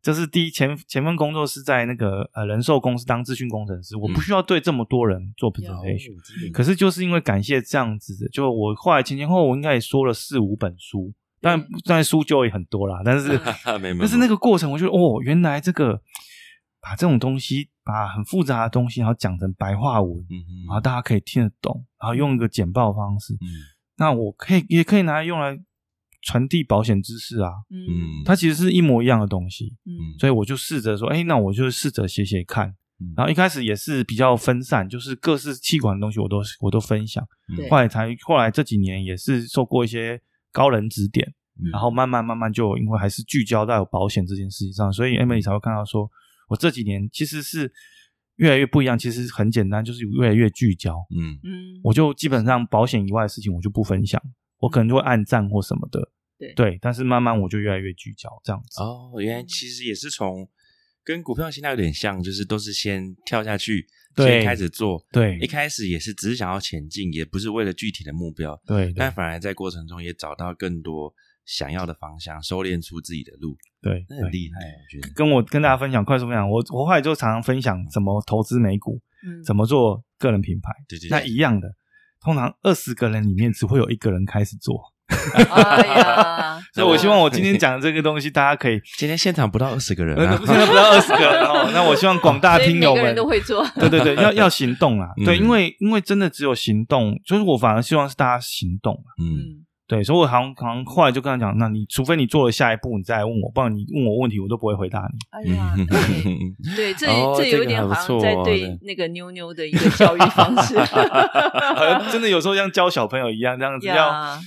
就是第一前前份工作是在那个呃人寿公司当资讯工程师，我不需要对这么多人做 presentation，、可是就是因为感谢这样子的，就我后来前前后后我应该也说了四五本书，但但书就也很多啦，但是、但是那个过程，我觉得哦，原来这个把这种东西，把很复杂的东西，然后讲成白话文，然后大家可以听得懂，然后用一个简报方式，嗯。那我可以也可以拿来用来传递保险知识啊，嗯嗯。它其实是一模一样的东西，嗯所以我就试着说，哎，那我就试着写写看。嗯。然后一开始也是比较分散，就是各式气管的东西我都我都分享。对。后来才后来这几年也是受过一些高人指点，嗯。然后慢慢慢慢就因为还是聚焦在保险这件事情上，所以 Emily 才会看到说，我这几年其实是越来越不一样。其实很简单，就是越来越聚焦。嗯嗯，我就基本上保险以外的事情我就不分享，我可能就会按赞或什么的。对对，但是慢慢我就越来越聚焦这样子。哦，原来其实也是从跟股票心态有点像，就是都是先跳下去，对先开始做。对一开始也是只是想要前进，也不是为了具体的目标，对对但反而在过程中也找到更多想要的方向，收敛出自己的路，对那很对。厉害，我觉得。跟我跟大家分享，快速分享，我我后来就常常分享怎么投资美股，嗯。怎么做个人品牌。对对对，那一样的，通常二十个人里面只会有一个人开始做，哎呀，<laughs> 所以我希望我今天讲的这个东西，大家可以，<laughs> 今天现场不到二十个人现，在不到二十个人哦，那我希望广大听友们每个人都会做，对对对，要要行动啦，对，嗯因为因为真的只有行动，就是我反而希望是大家行动嗯对，所以我好像好像后来就跟他讲，那你除非你做了下一步，你再来问我，不然你问我问题我都不会回答你。哎呀，<laughs> 对对，这哦这有点这个还不好像在对对那个妞妞的一个教育方式 <laughs> 好像真的有时候像教小朋友一样，这样子要呀，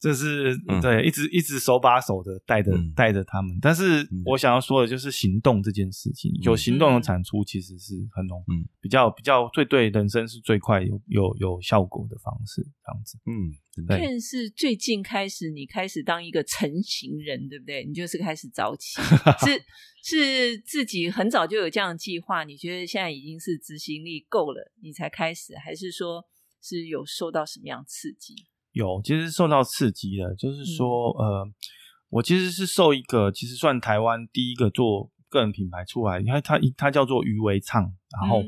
这是、嗯对，一直一直手把手的带着嗯带着他们。但是嗯我想要说的就是行动这件事情，有行动的产出其实是很容嗯比较比较最对人生是最快有有有效果的方式，这样子。嗯，真的对但是最近开始，你开始当一个成型人，对不对？你就是开始早起，<laughs> 是是自己很早就有这样的计划？你觉得现在已经是执行力够了，你才开始，还是说是有受到什么样刺激？有，其实受到刺激的，就是说，嗯呃，我其实是受一个，其实算台湾第一个做个人品牌出来，你看他他叫做余维畅，然后、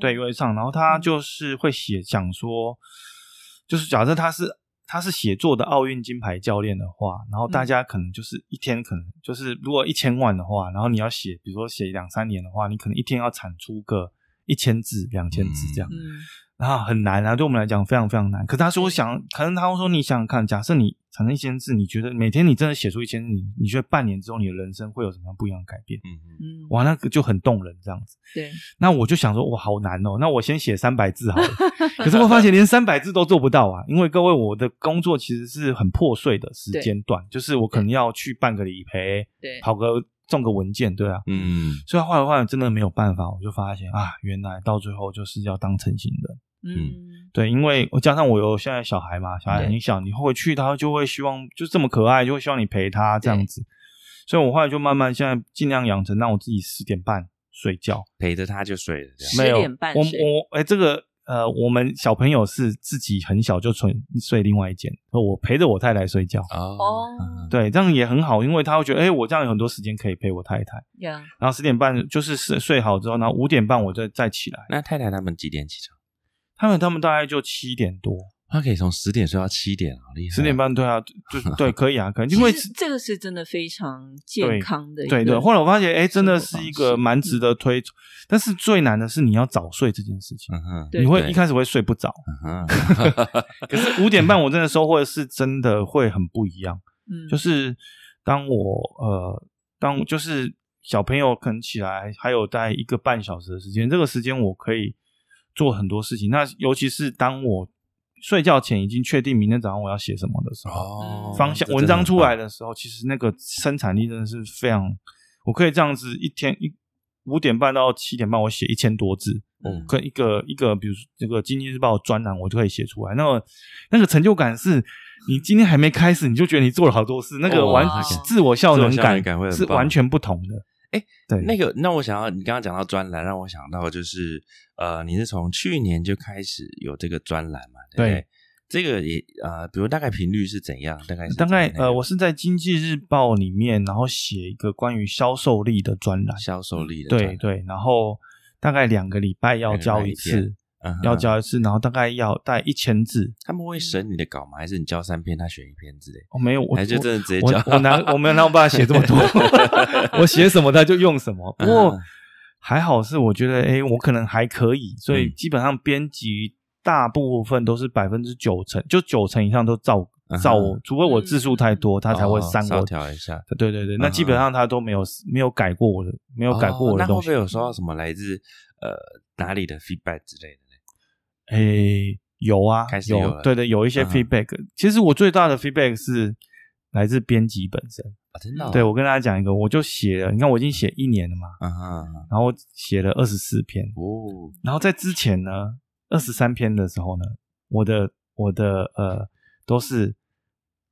对余维畅，然后他嗯。就是会写讲说，就是假设他是他是写作的奥运金牌教练的话，然后大嗯。家可能就是一天可能就是如果一千万的话，然后你要写，比如说写两三年的话，你可能一天要产出个一千字、两千字这样。嗯然后很难啊，对我们来讲非常非常难。可是他说想，可能他会说你想想看，假设你产生一千字，你觉得每天你真的写出一千字，你你觉得半年之后你的人生会有什么样不一样的改变？嗯嗯嗯，哇，那个就很动人这样子。对，那我就想说，哇，好难哦。那我先写三百字好了。<laughs> 可是我发现连三百字都做不到啊，因为各位我的工作其实是很破碎的时间段，就是我可能要去办个理赔，对跑个送个文件，对啊。嗯所以后来后来真的没有办法，我就发现啊，原来到最后就是要当成型人。嗯对，因为我加上我有现在小孩嘛，小孩很小，你回去他就会希望就这么可爱，就会希望你陪他这样子。所以我后来就慢慢现在尽量养成让我自己十点半睡觉，陪着他就睡了，这样没有点半我我哎、这个呃，我们小朋友是自己很小就睡睡另外一间，我陪着我太太睡觉。哦哦对，这样也很好，因为他会觉得，哎、我这样有很多时间可以陪我太太。呀，然后十点半就是睡睡好之后，然后五点半我再再起来。那太太他们几点起床？他们他们大概就七点多，他可以从十点睡到七点，啊厉害！十点半对啊，就对，<laughs> 可以啊，可能，因为这个是真的非常健康的一个，对对，后来我发现，哎，真的是一个蛮值得推，但是最难的是你要早睡这件事情，嗯哼，你会一开始会睡不着，嗯哼，<laughs> 可是五点半我真的收获的是真的会很不一样，嗯，就是当我呃当就是小朋友可能起来还有大概一个半小时的时间，这个时间我可以做很多事情，那尤其是当我睡觉前已经确定明天早上我要写什么的时候，哦，方向文章出来的时候，其实那个生产力真的是非常，我可以这样子一天一五点半到七点半，我写一千多字，嗯跟一个一个，比如说这个《经济日报》专栏，我就可以写出来。那个那个成就感是，你今天还没开始，你就觉得你做了好多事，那个完哇自我效能感是完全不同的。哎，对，那个，那我想要你刚刚讲到专栏，让我想到就是呃，你是从去年就开始有这个专栏嘛？对对对这个也呃，比如大概频率是怎样？大概是大概呃，我是在《经济日报》里面，然后写一个关于销售力的专栏。销售力的专栏，对对，然后大概两个礼拜要交一次，嗯要交一次，然后大概要带一千字。他们会审你的稿吗？还是你交三篇，他选一篇之类？哦，没有，我还是就真的直接我交我我拿我没有让我爸写这么多，<laughs> 我写什么他就用什么。不过嗯还好是我觉得，哎，我可能还可以，所以嗯基本上编辑大部分都是百分之九成，就九成以上都照照我，除非我字数太多，他才会删我。调一下。对对对，那基本上他都没有没有改过我的，没有改过我的东西哦那会不会。有收到什么来自呃哪里的 feedback 之类的呢？诶，有啊开，始有了对对，有一些 feedback。其实我最大的 feedback 是来自编辑本身。啊，真的哦？对我跟大家讲一个，我就写了，你看我已经写一年了嘛，嗯哼，然后写了二十四篇，哦，然后在之前呢，二十三篇的时候呢，我的我的呃都是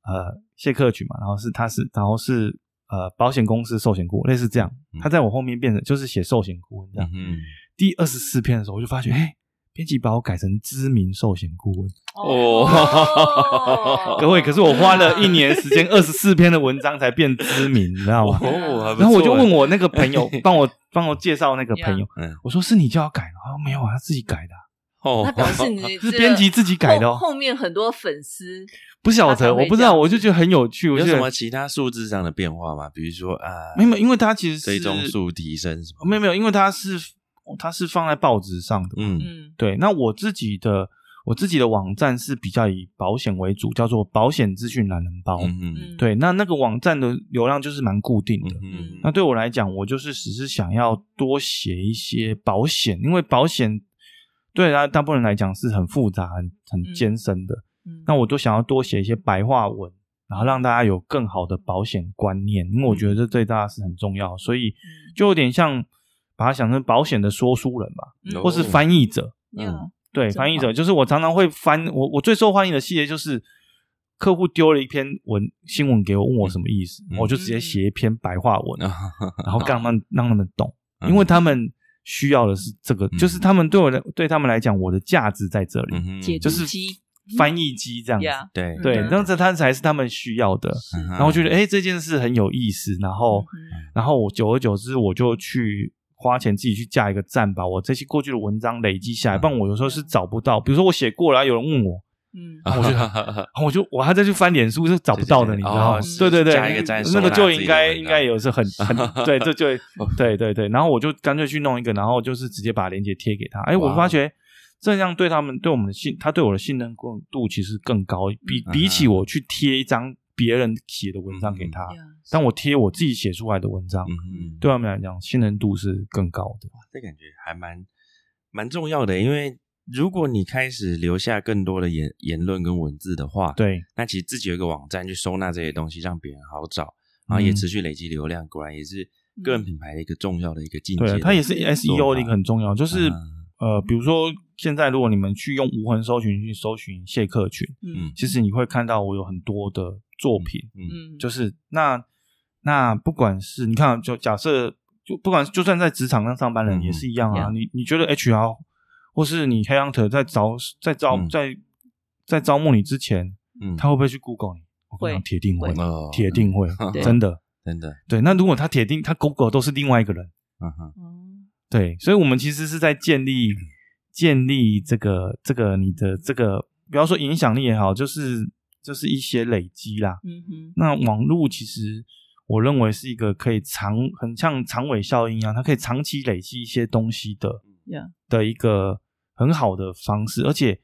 呃谢克群嘛，然后是他是然后是呃保险公司寿险顾问，类似这样嗯，他在我后面变成就是写寿险顾问这样。嗯，第二十四篇的时候，我就发觉，哎，编辑把我改成知名寿险顾问。哦 <laughs> 各位，可是我花了一年时间，二十四篇的文章才变知名，你知道吗？哦，然后我就问我那个朋友，<laughs> 帮我帮我介绍那个朋友，嗯我说是你叫他改的？他说没有啊，他自己改的啊、哦，那表示你 <laughs> 是编辑自己改的哦后后面很多粉丝，不晓得，我不知道，我就觉得很有趣。有什么其他数字上的变化吗？比如说啊，没有，因为他其实是追踪数提升什么？没有没有，因为他是他是放在报纸上的。嗯嗯对，那我自己的我自己的网站是比较以保险为主，叫做保险资讯懒人包。嗯对，那那个网站的流量就是蛮固定的。嗯嗯那对我来讲，我就是只是想要多写一些保险，因为保险对大大部分人来讲是很复杂、很很嗯艰深的。嗯那我都想要多写一些白话文，然后让大家有更好的保险观念，因为我觉得这对大家是很重要，所以嗯就有点像把它想成保险的说书人吧，嗯或是翻译者。嗯对，翻译者就是我常常会翻我我最受欢迎的系列就是客户丢了一篇文新闻给我，问我什么意思，嗯我就直接写一篇白话文，啊然后让他们让他们懂，嗯因为他们需要的是这个，嗯就是他们对我的对他们来讲，我的价值在这里，嗯就是翻译机这样子。呀，对对，嗯那这他才是他们需要的。然后觉得，哎，这件事很有意思。然后，嗯然后我久而久之，我就去花钱自己去架一个站，把我这些过去的文章累积下来。不然我有时候是找不到，比如说我写过了，然后有人问我，嗯我就 <laughs> 我就我还再去翻脸书是找不到的，你知道吗哦？对对对那个就应该应该也是很很 <laughs> 对，这就对对对。然后我就干脆去弄一个，然后就是直接把链接贴给他。哎，我发觉这样对他们对我们的信，他对我的信任度其实更高，比嗯比起我去贴一张别人写的文章给他，呀但我贴我自己写出来的文章，嗯，对他们来讲信任度是更高的。这感觉还蛮蛮重要的，因为如果你开始留下更多的言言论跟文字的话，，对，那其实自己有一个网站去收纳这些东西，让别人好找，然后也嗯持续累积流量，果然也是个人品牌的一个重要的一个境界对，它也是 SEO 的一个很重要，就是、嗯。呃，比如说现在如果你们去用无痕搜寻去搜寻谢客群，嗯。其实你会看到我有很多的作品，嗯。嗯。就是那那不管是你看，就假设就不管就算在职场上上班人嗯也是一样啊你你觉得 HR 或是你 Headhunter 在招在招嗯。在在招募你之前，嗯，他会不会去 Google 你？我跟你讲，会。铁定会铁定会，<laughs> 真的。<laughs> 真的，对，那如果他铁定他 Google 都是另外一个人，嗯哼，哦。对，所以我们其实是在建立 <clears throat> 建立这个这个你的这个，比方说影响力也好，就是就是一些累积啦。嗯哼那网络其实我认为是一个可以长很像长尾效应一样，它可以长期累积一些东西的呀的一个很好的方式，而且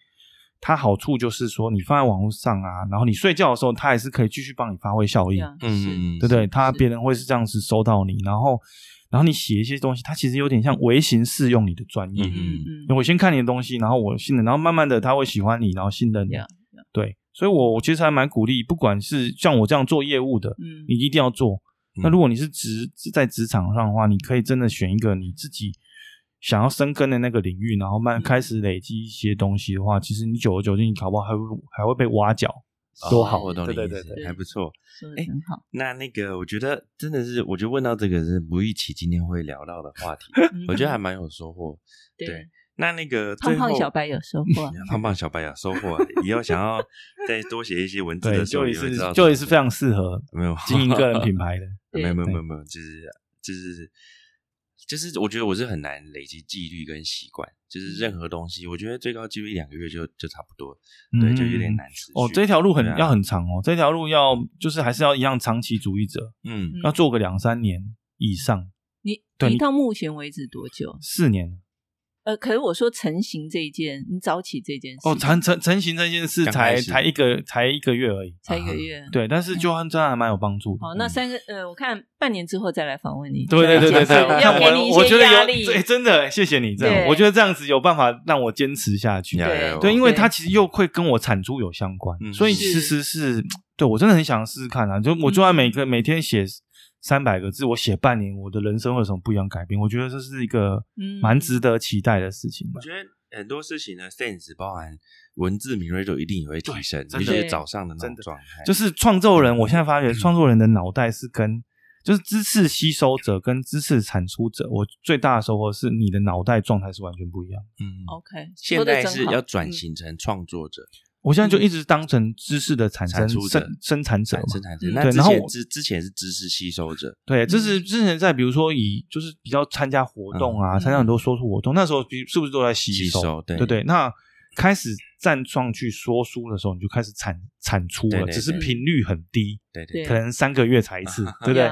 它好处就是说，你放在网络上啊，然后你睡觉的时候，它还是可以继续帮你发挥效应。呀嗯嗯，对不对？他别人会是这样子收到你，然后然后你写一些东西，它其实有点像微型试用你的专业。嗯嗯我先看你的东西，然后我信任，然后慢慢的他会喜欢你，然后信任你。对，所以我我其实还蛮鼓励，不管是像我这样做业务的，嗯你一定要做。嗯那如果你是职在职场上的话，你可以真的选一个你自己想要深耕的那个领域，然后慢开始累积一些东西的话，其实你久而久之，你搞不好还会还会被挖角，多好！哦我懂你对意思对对对，还不错。哎很好，那那个，我觉得真的是，我觉得问到这个是不预期今天会聊到的话题，我觉得还 <laughs> 蛮有收获。对对那那个 <laughs> 胖胖小白有收获，胖胖小白有收获，以后想要再多写一些文字，的时候，就也是就也是非常适合没有经营个人品牌的。<laughs> 对没有没有对没有没有，就是就是就是，我觉得我是很难累积纪律跟习惯，就是任何东西，我觉得最高纪律一两个月就就差不多，对，就有点难持续。哦，这条路很要很长哦，这条路要就是还是要一样长期主义者，嗯嗯要做个两三年以上，你你你到目前为止多久？四年呃，可是我说成型这一件，你早起这件事哦，成成成型这件事才才一个才一个月而已，才一个月。对，但是就真的还蛮有帮助的。好，那三个呃，我看半年之后再来访问你。对对对对对，要给你一些我觉得压力。对，真的谢谢你这样，我觉得这样子有办法让我坚持下去。对对，因为对它其实又会跟我产出有相关，嗯所以其实是对我真的很想试试看啊！就我就算每个、每天写三百个字，我写半年，我的人生会有什么不一样改变？我觉得这是一个嗯蛮值得期待的事情吧我。觉得很多事情呢，sense 包含文字敏锐度一定也会提升，尤其是早上的那种状态，就是创作人，我现在发觉创作人的脑袋是跟就是知识吸收者跟知识产出者，我最大的收获是你的脑袋状态是完全不一样。嗯，OK，现在是要转嗯型成创作者、我现在就一直当成知识的产生产生生产者嘛产，生产者。嗯那对然后我之之前是知识吸收者，对，这是之前在比如说以就是比较参加活动啊，嗯参加很多说书活动，那时候比是不是都在吸收？对对对。那开始站上去说书的时候，你就开始产产出了，对对只是频率很低，对对对可能三个月才一次，<laughs> 对不对？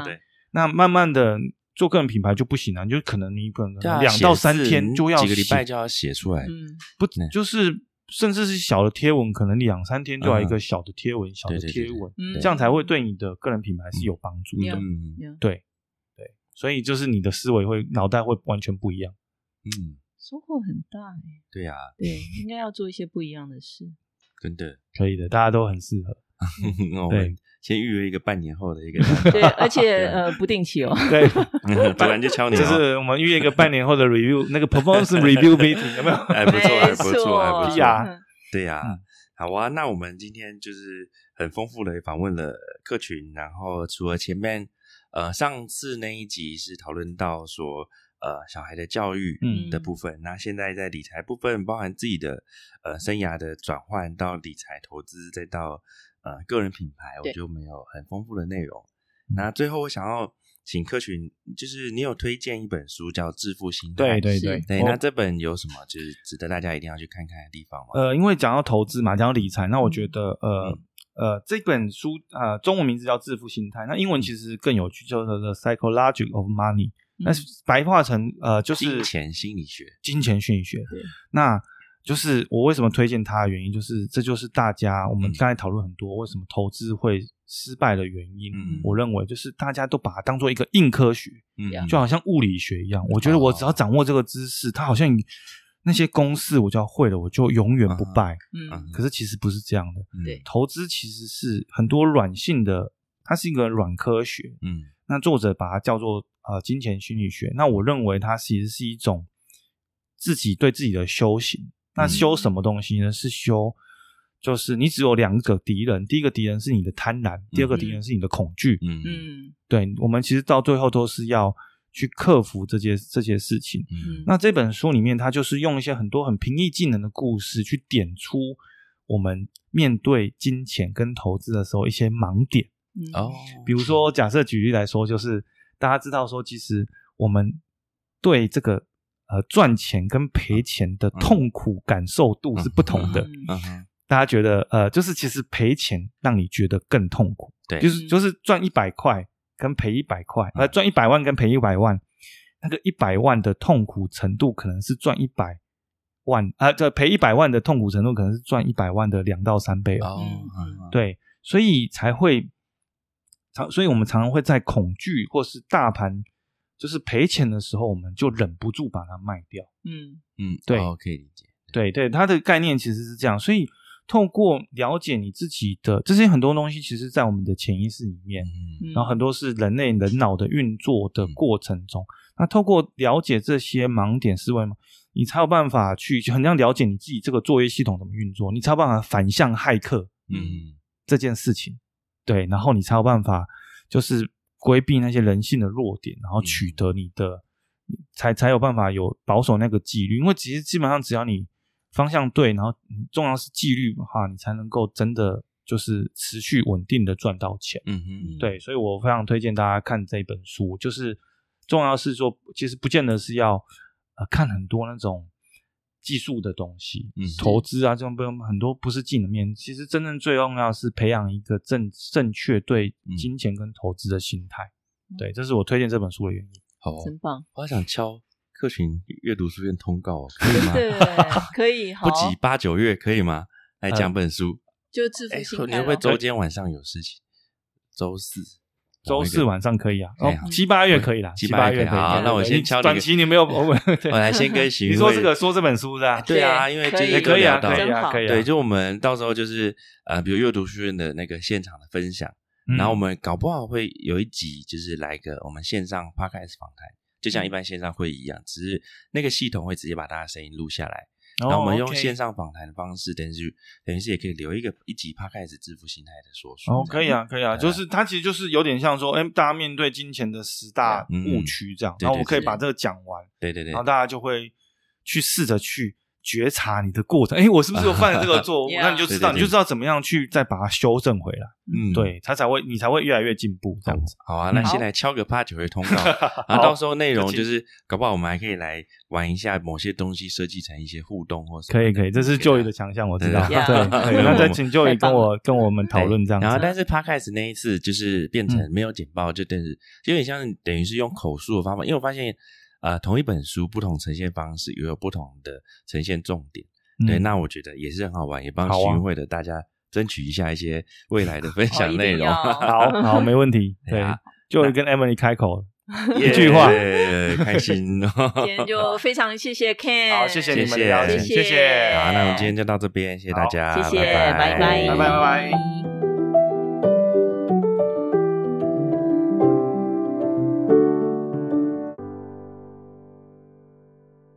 那慢慢的做个人品牌就不行了，就可能你可能两到三天就要几个礼拜写就要写出来，嗯不就是甚至是小的贴文，可能两三天就要一个小的贴文，小的对对对贴文，嗯，这样才会对你的个人品牌是有帮助的。对对，所以就是你的思维会脑袋会完全不一样。嗯，收获很大哎。对呀，对，应该要做一些不一样的事。真的。可以的，大家都很适合。<laughs> 我对们先预约一个半年后的一个，<laughs> 对，而且呃不定期哦，<laughs> 对，<laughs> 突然就敲你，就是我们预约一个半年后的 review，那个 performance review meeting 有没有？哎不错，还不错，还不错。呀，对呀，好啊，那我们今天就是很丰富的访问了客群，然后除了前面呃上次那一集是讨论到说。呃，小孩的教育的部分，那现在在理财部分，包含自己的呃生涯的转换到理财投资，再到呃个人品牌，我就没有很丰富的内容。那最后我想要请客群，就是你有推荐一本书叫《致富心态》，对对对对。那这本有什么就是值得大家一定要去看看的地方吗？呃，因为讲到投资嘛，讲到理财，那我觉得呃呃这本书呃中文名字叫《致富心态》，那英文其实更有趣，叫做《The Psychology of Money》。那白话成呃，就是金钱心理学，金钱心理学。那就是我为什么推荐它的原因，就是这就是大家我们刚才讨论很多为什么投资会失败的原因。我认为就是大家都把它当做一个硬科学，嗯就好像物理学一样。我觉得我只要掌握这个知识，它好像那些公式我就要会了，我就永远不败。嗯，可是其实不是这样的。对，投资其实是很多软性的，它是一个软科学。嗯，那作者把它叫做。呃，金钱心理学，那我认为它其实是一种自己对自己的修行。那修什么东西呢？是修，就是你只有两个敌人，第一个敌人是你的贪婪，第二个敌人是你的恐惧。嗯嗯，对，我们其实到最后都是要去克服这些这些事情。嗯，那这本书里面，它就是用一些很多很平易近人的故事，去点出我们面对金钱跟投资的时候一些盲点。哦，比如说，假设举例来说，就是。大家知道说，其实我们对这个呃赚钱跟赔钱的痛苦感受度是不同的。大家觉得呃，就是其实赔钱让你觉得更痛苦，对，就是就是赚一百块跟赔一百块，呃，赚一百万跟赔一百万，那个一百万的痛苦程度可能是赚一百万啊，这赔一百万的痛苦程度可能是赚一百万的两到三倍哦。对，所以才会。常，所以我们常常会在恐惧或是大盘就是赔钱的时候，我们就忍不住把它卖掉。嗯嗯，对，可以理解。对对，它的概念其实是这样。所以透过了解你自己的这些很多东西，其实，在我们的潜意识里面，嗯然后很多是人类人脑的运作的过程中。那透过了解这些盲点思维嘛，你才有办法去很像了解你自己这个作业系统怎么运作，你才有办法反向骇客。嗯，这件事情。对，然后你才有办法，就是规避那些人性的弱点，然后取得你的，才才有办法有保守那个纪律。因为其实基本上只要你方向对，然后重要是纪律的话，你才能够真的就是持续稳定的赚到钱。嗯嗯，对，所以我非常推荐大家看这本书。就是重要是说，其实不见得是要呃看很多那种。技术的东西，嗯，投资啊，这种不用很多，不是技能面。其实真正最重要是培养一个正正确对金钱跟投资的心态。对，这是我推荐这本书的原因。好，真棒！我还想敲客群阅读书店通告，哦 <laughs> 可以吗？对，可以。<laughs> 不急，八九月可以吗？来讲本书，就致富心态。你会不会周间晚上有事情？周四。周四晚上可以啊，哦，七八月可以啦，七八月可以。好，那我先敲短期你没有，<laughs> 我来先跟徐。你说这个说这本书是吧？对啊，因为今天可以啊，可以啊，可以。对，就我们到时候就是呃，比如阅读书院的那个现场的分享，然后我们搞不好会有一集就是来个我们线上 podcast 访谈，就像一般线上会议一样，只是那个系统会直接把大家声音录下来。然后我们用线上访谈的方式，等于是等于是也可以留一个一集，趴开始致富心态的说说。哦，可以啊，可以啊，就是它其实就是有点像说，哎，大家面对金钱的十大误区这样，然后我可以把这个讲完，对对对，然后大家就会去试着去。觉察你的过程，哎，我是不是又 <laughs> 犯了这个错误？那你就知道，你就知道怎么样去再把它修正回来。嗯，对，他才会，你才会越来越进步。这样子，好啊。那先来敲个八九月通告，<laughs> 然后到时候内容就是，搞不好我们还可以来玩一下某些东西，设计成一些互动或什么。可以，可以，这是就业的强项，我知道。对，<laughs> 那再请就业跟我跟我们讨论这样。然后，但是 Podcast 那一次就是变成没有简报，就等于有点像等于是用口述的方法，因为我发现。啊，同一本书不同呈现方式，又有不同的呈现重点。对，那我觉得也是很好玩，也帮徐会的大家争取一下一些未来的分享内容。<laughs> 好好，没问题。<laughs> 对，就跟 Emily 开口 <laughs> 一句话，开心。今天就非常谢谢 Ken，好，谢谢你们的邀请，谢谢。好，那我们今天就到这边，谢谢大家，谢谢，拜拜，拜拜，拜拜。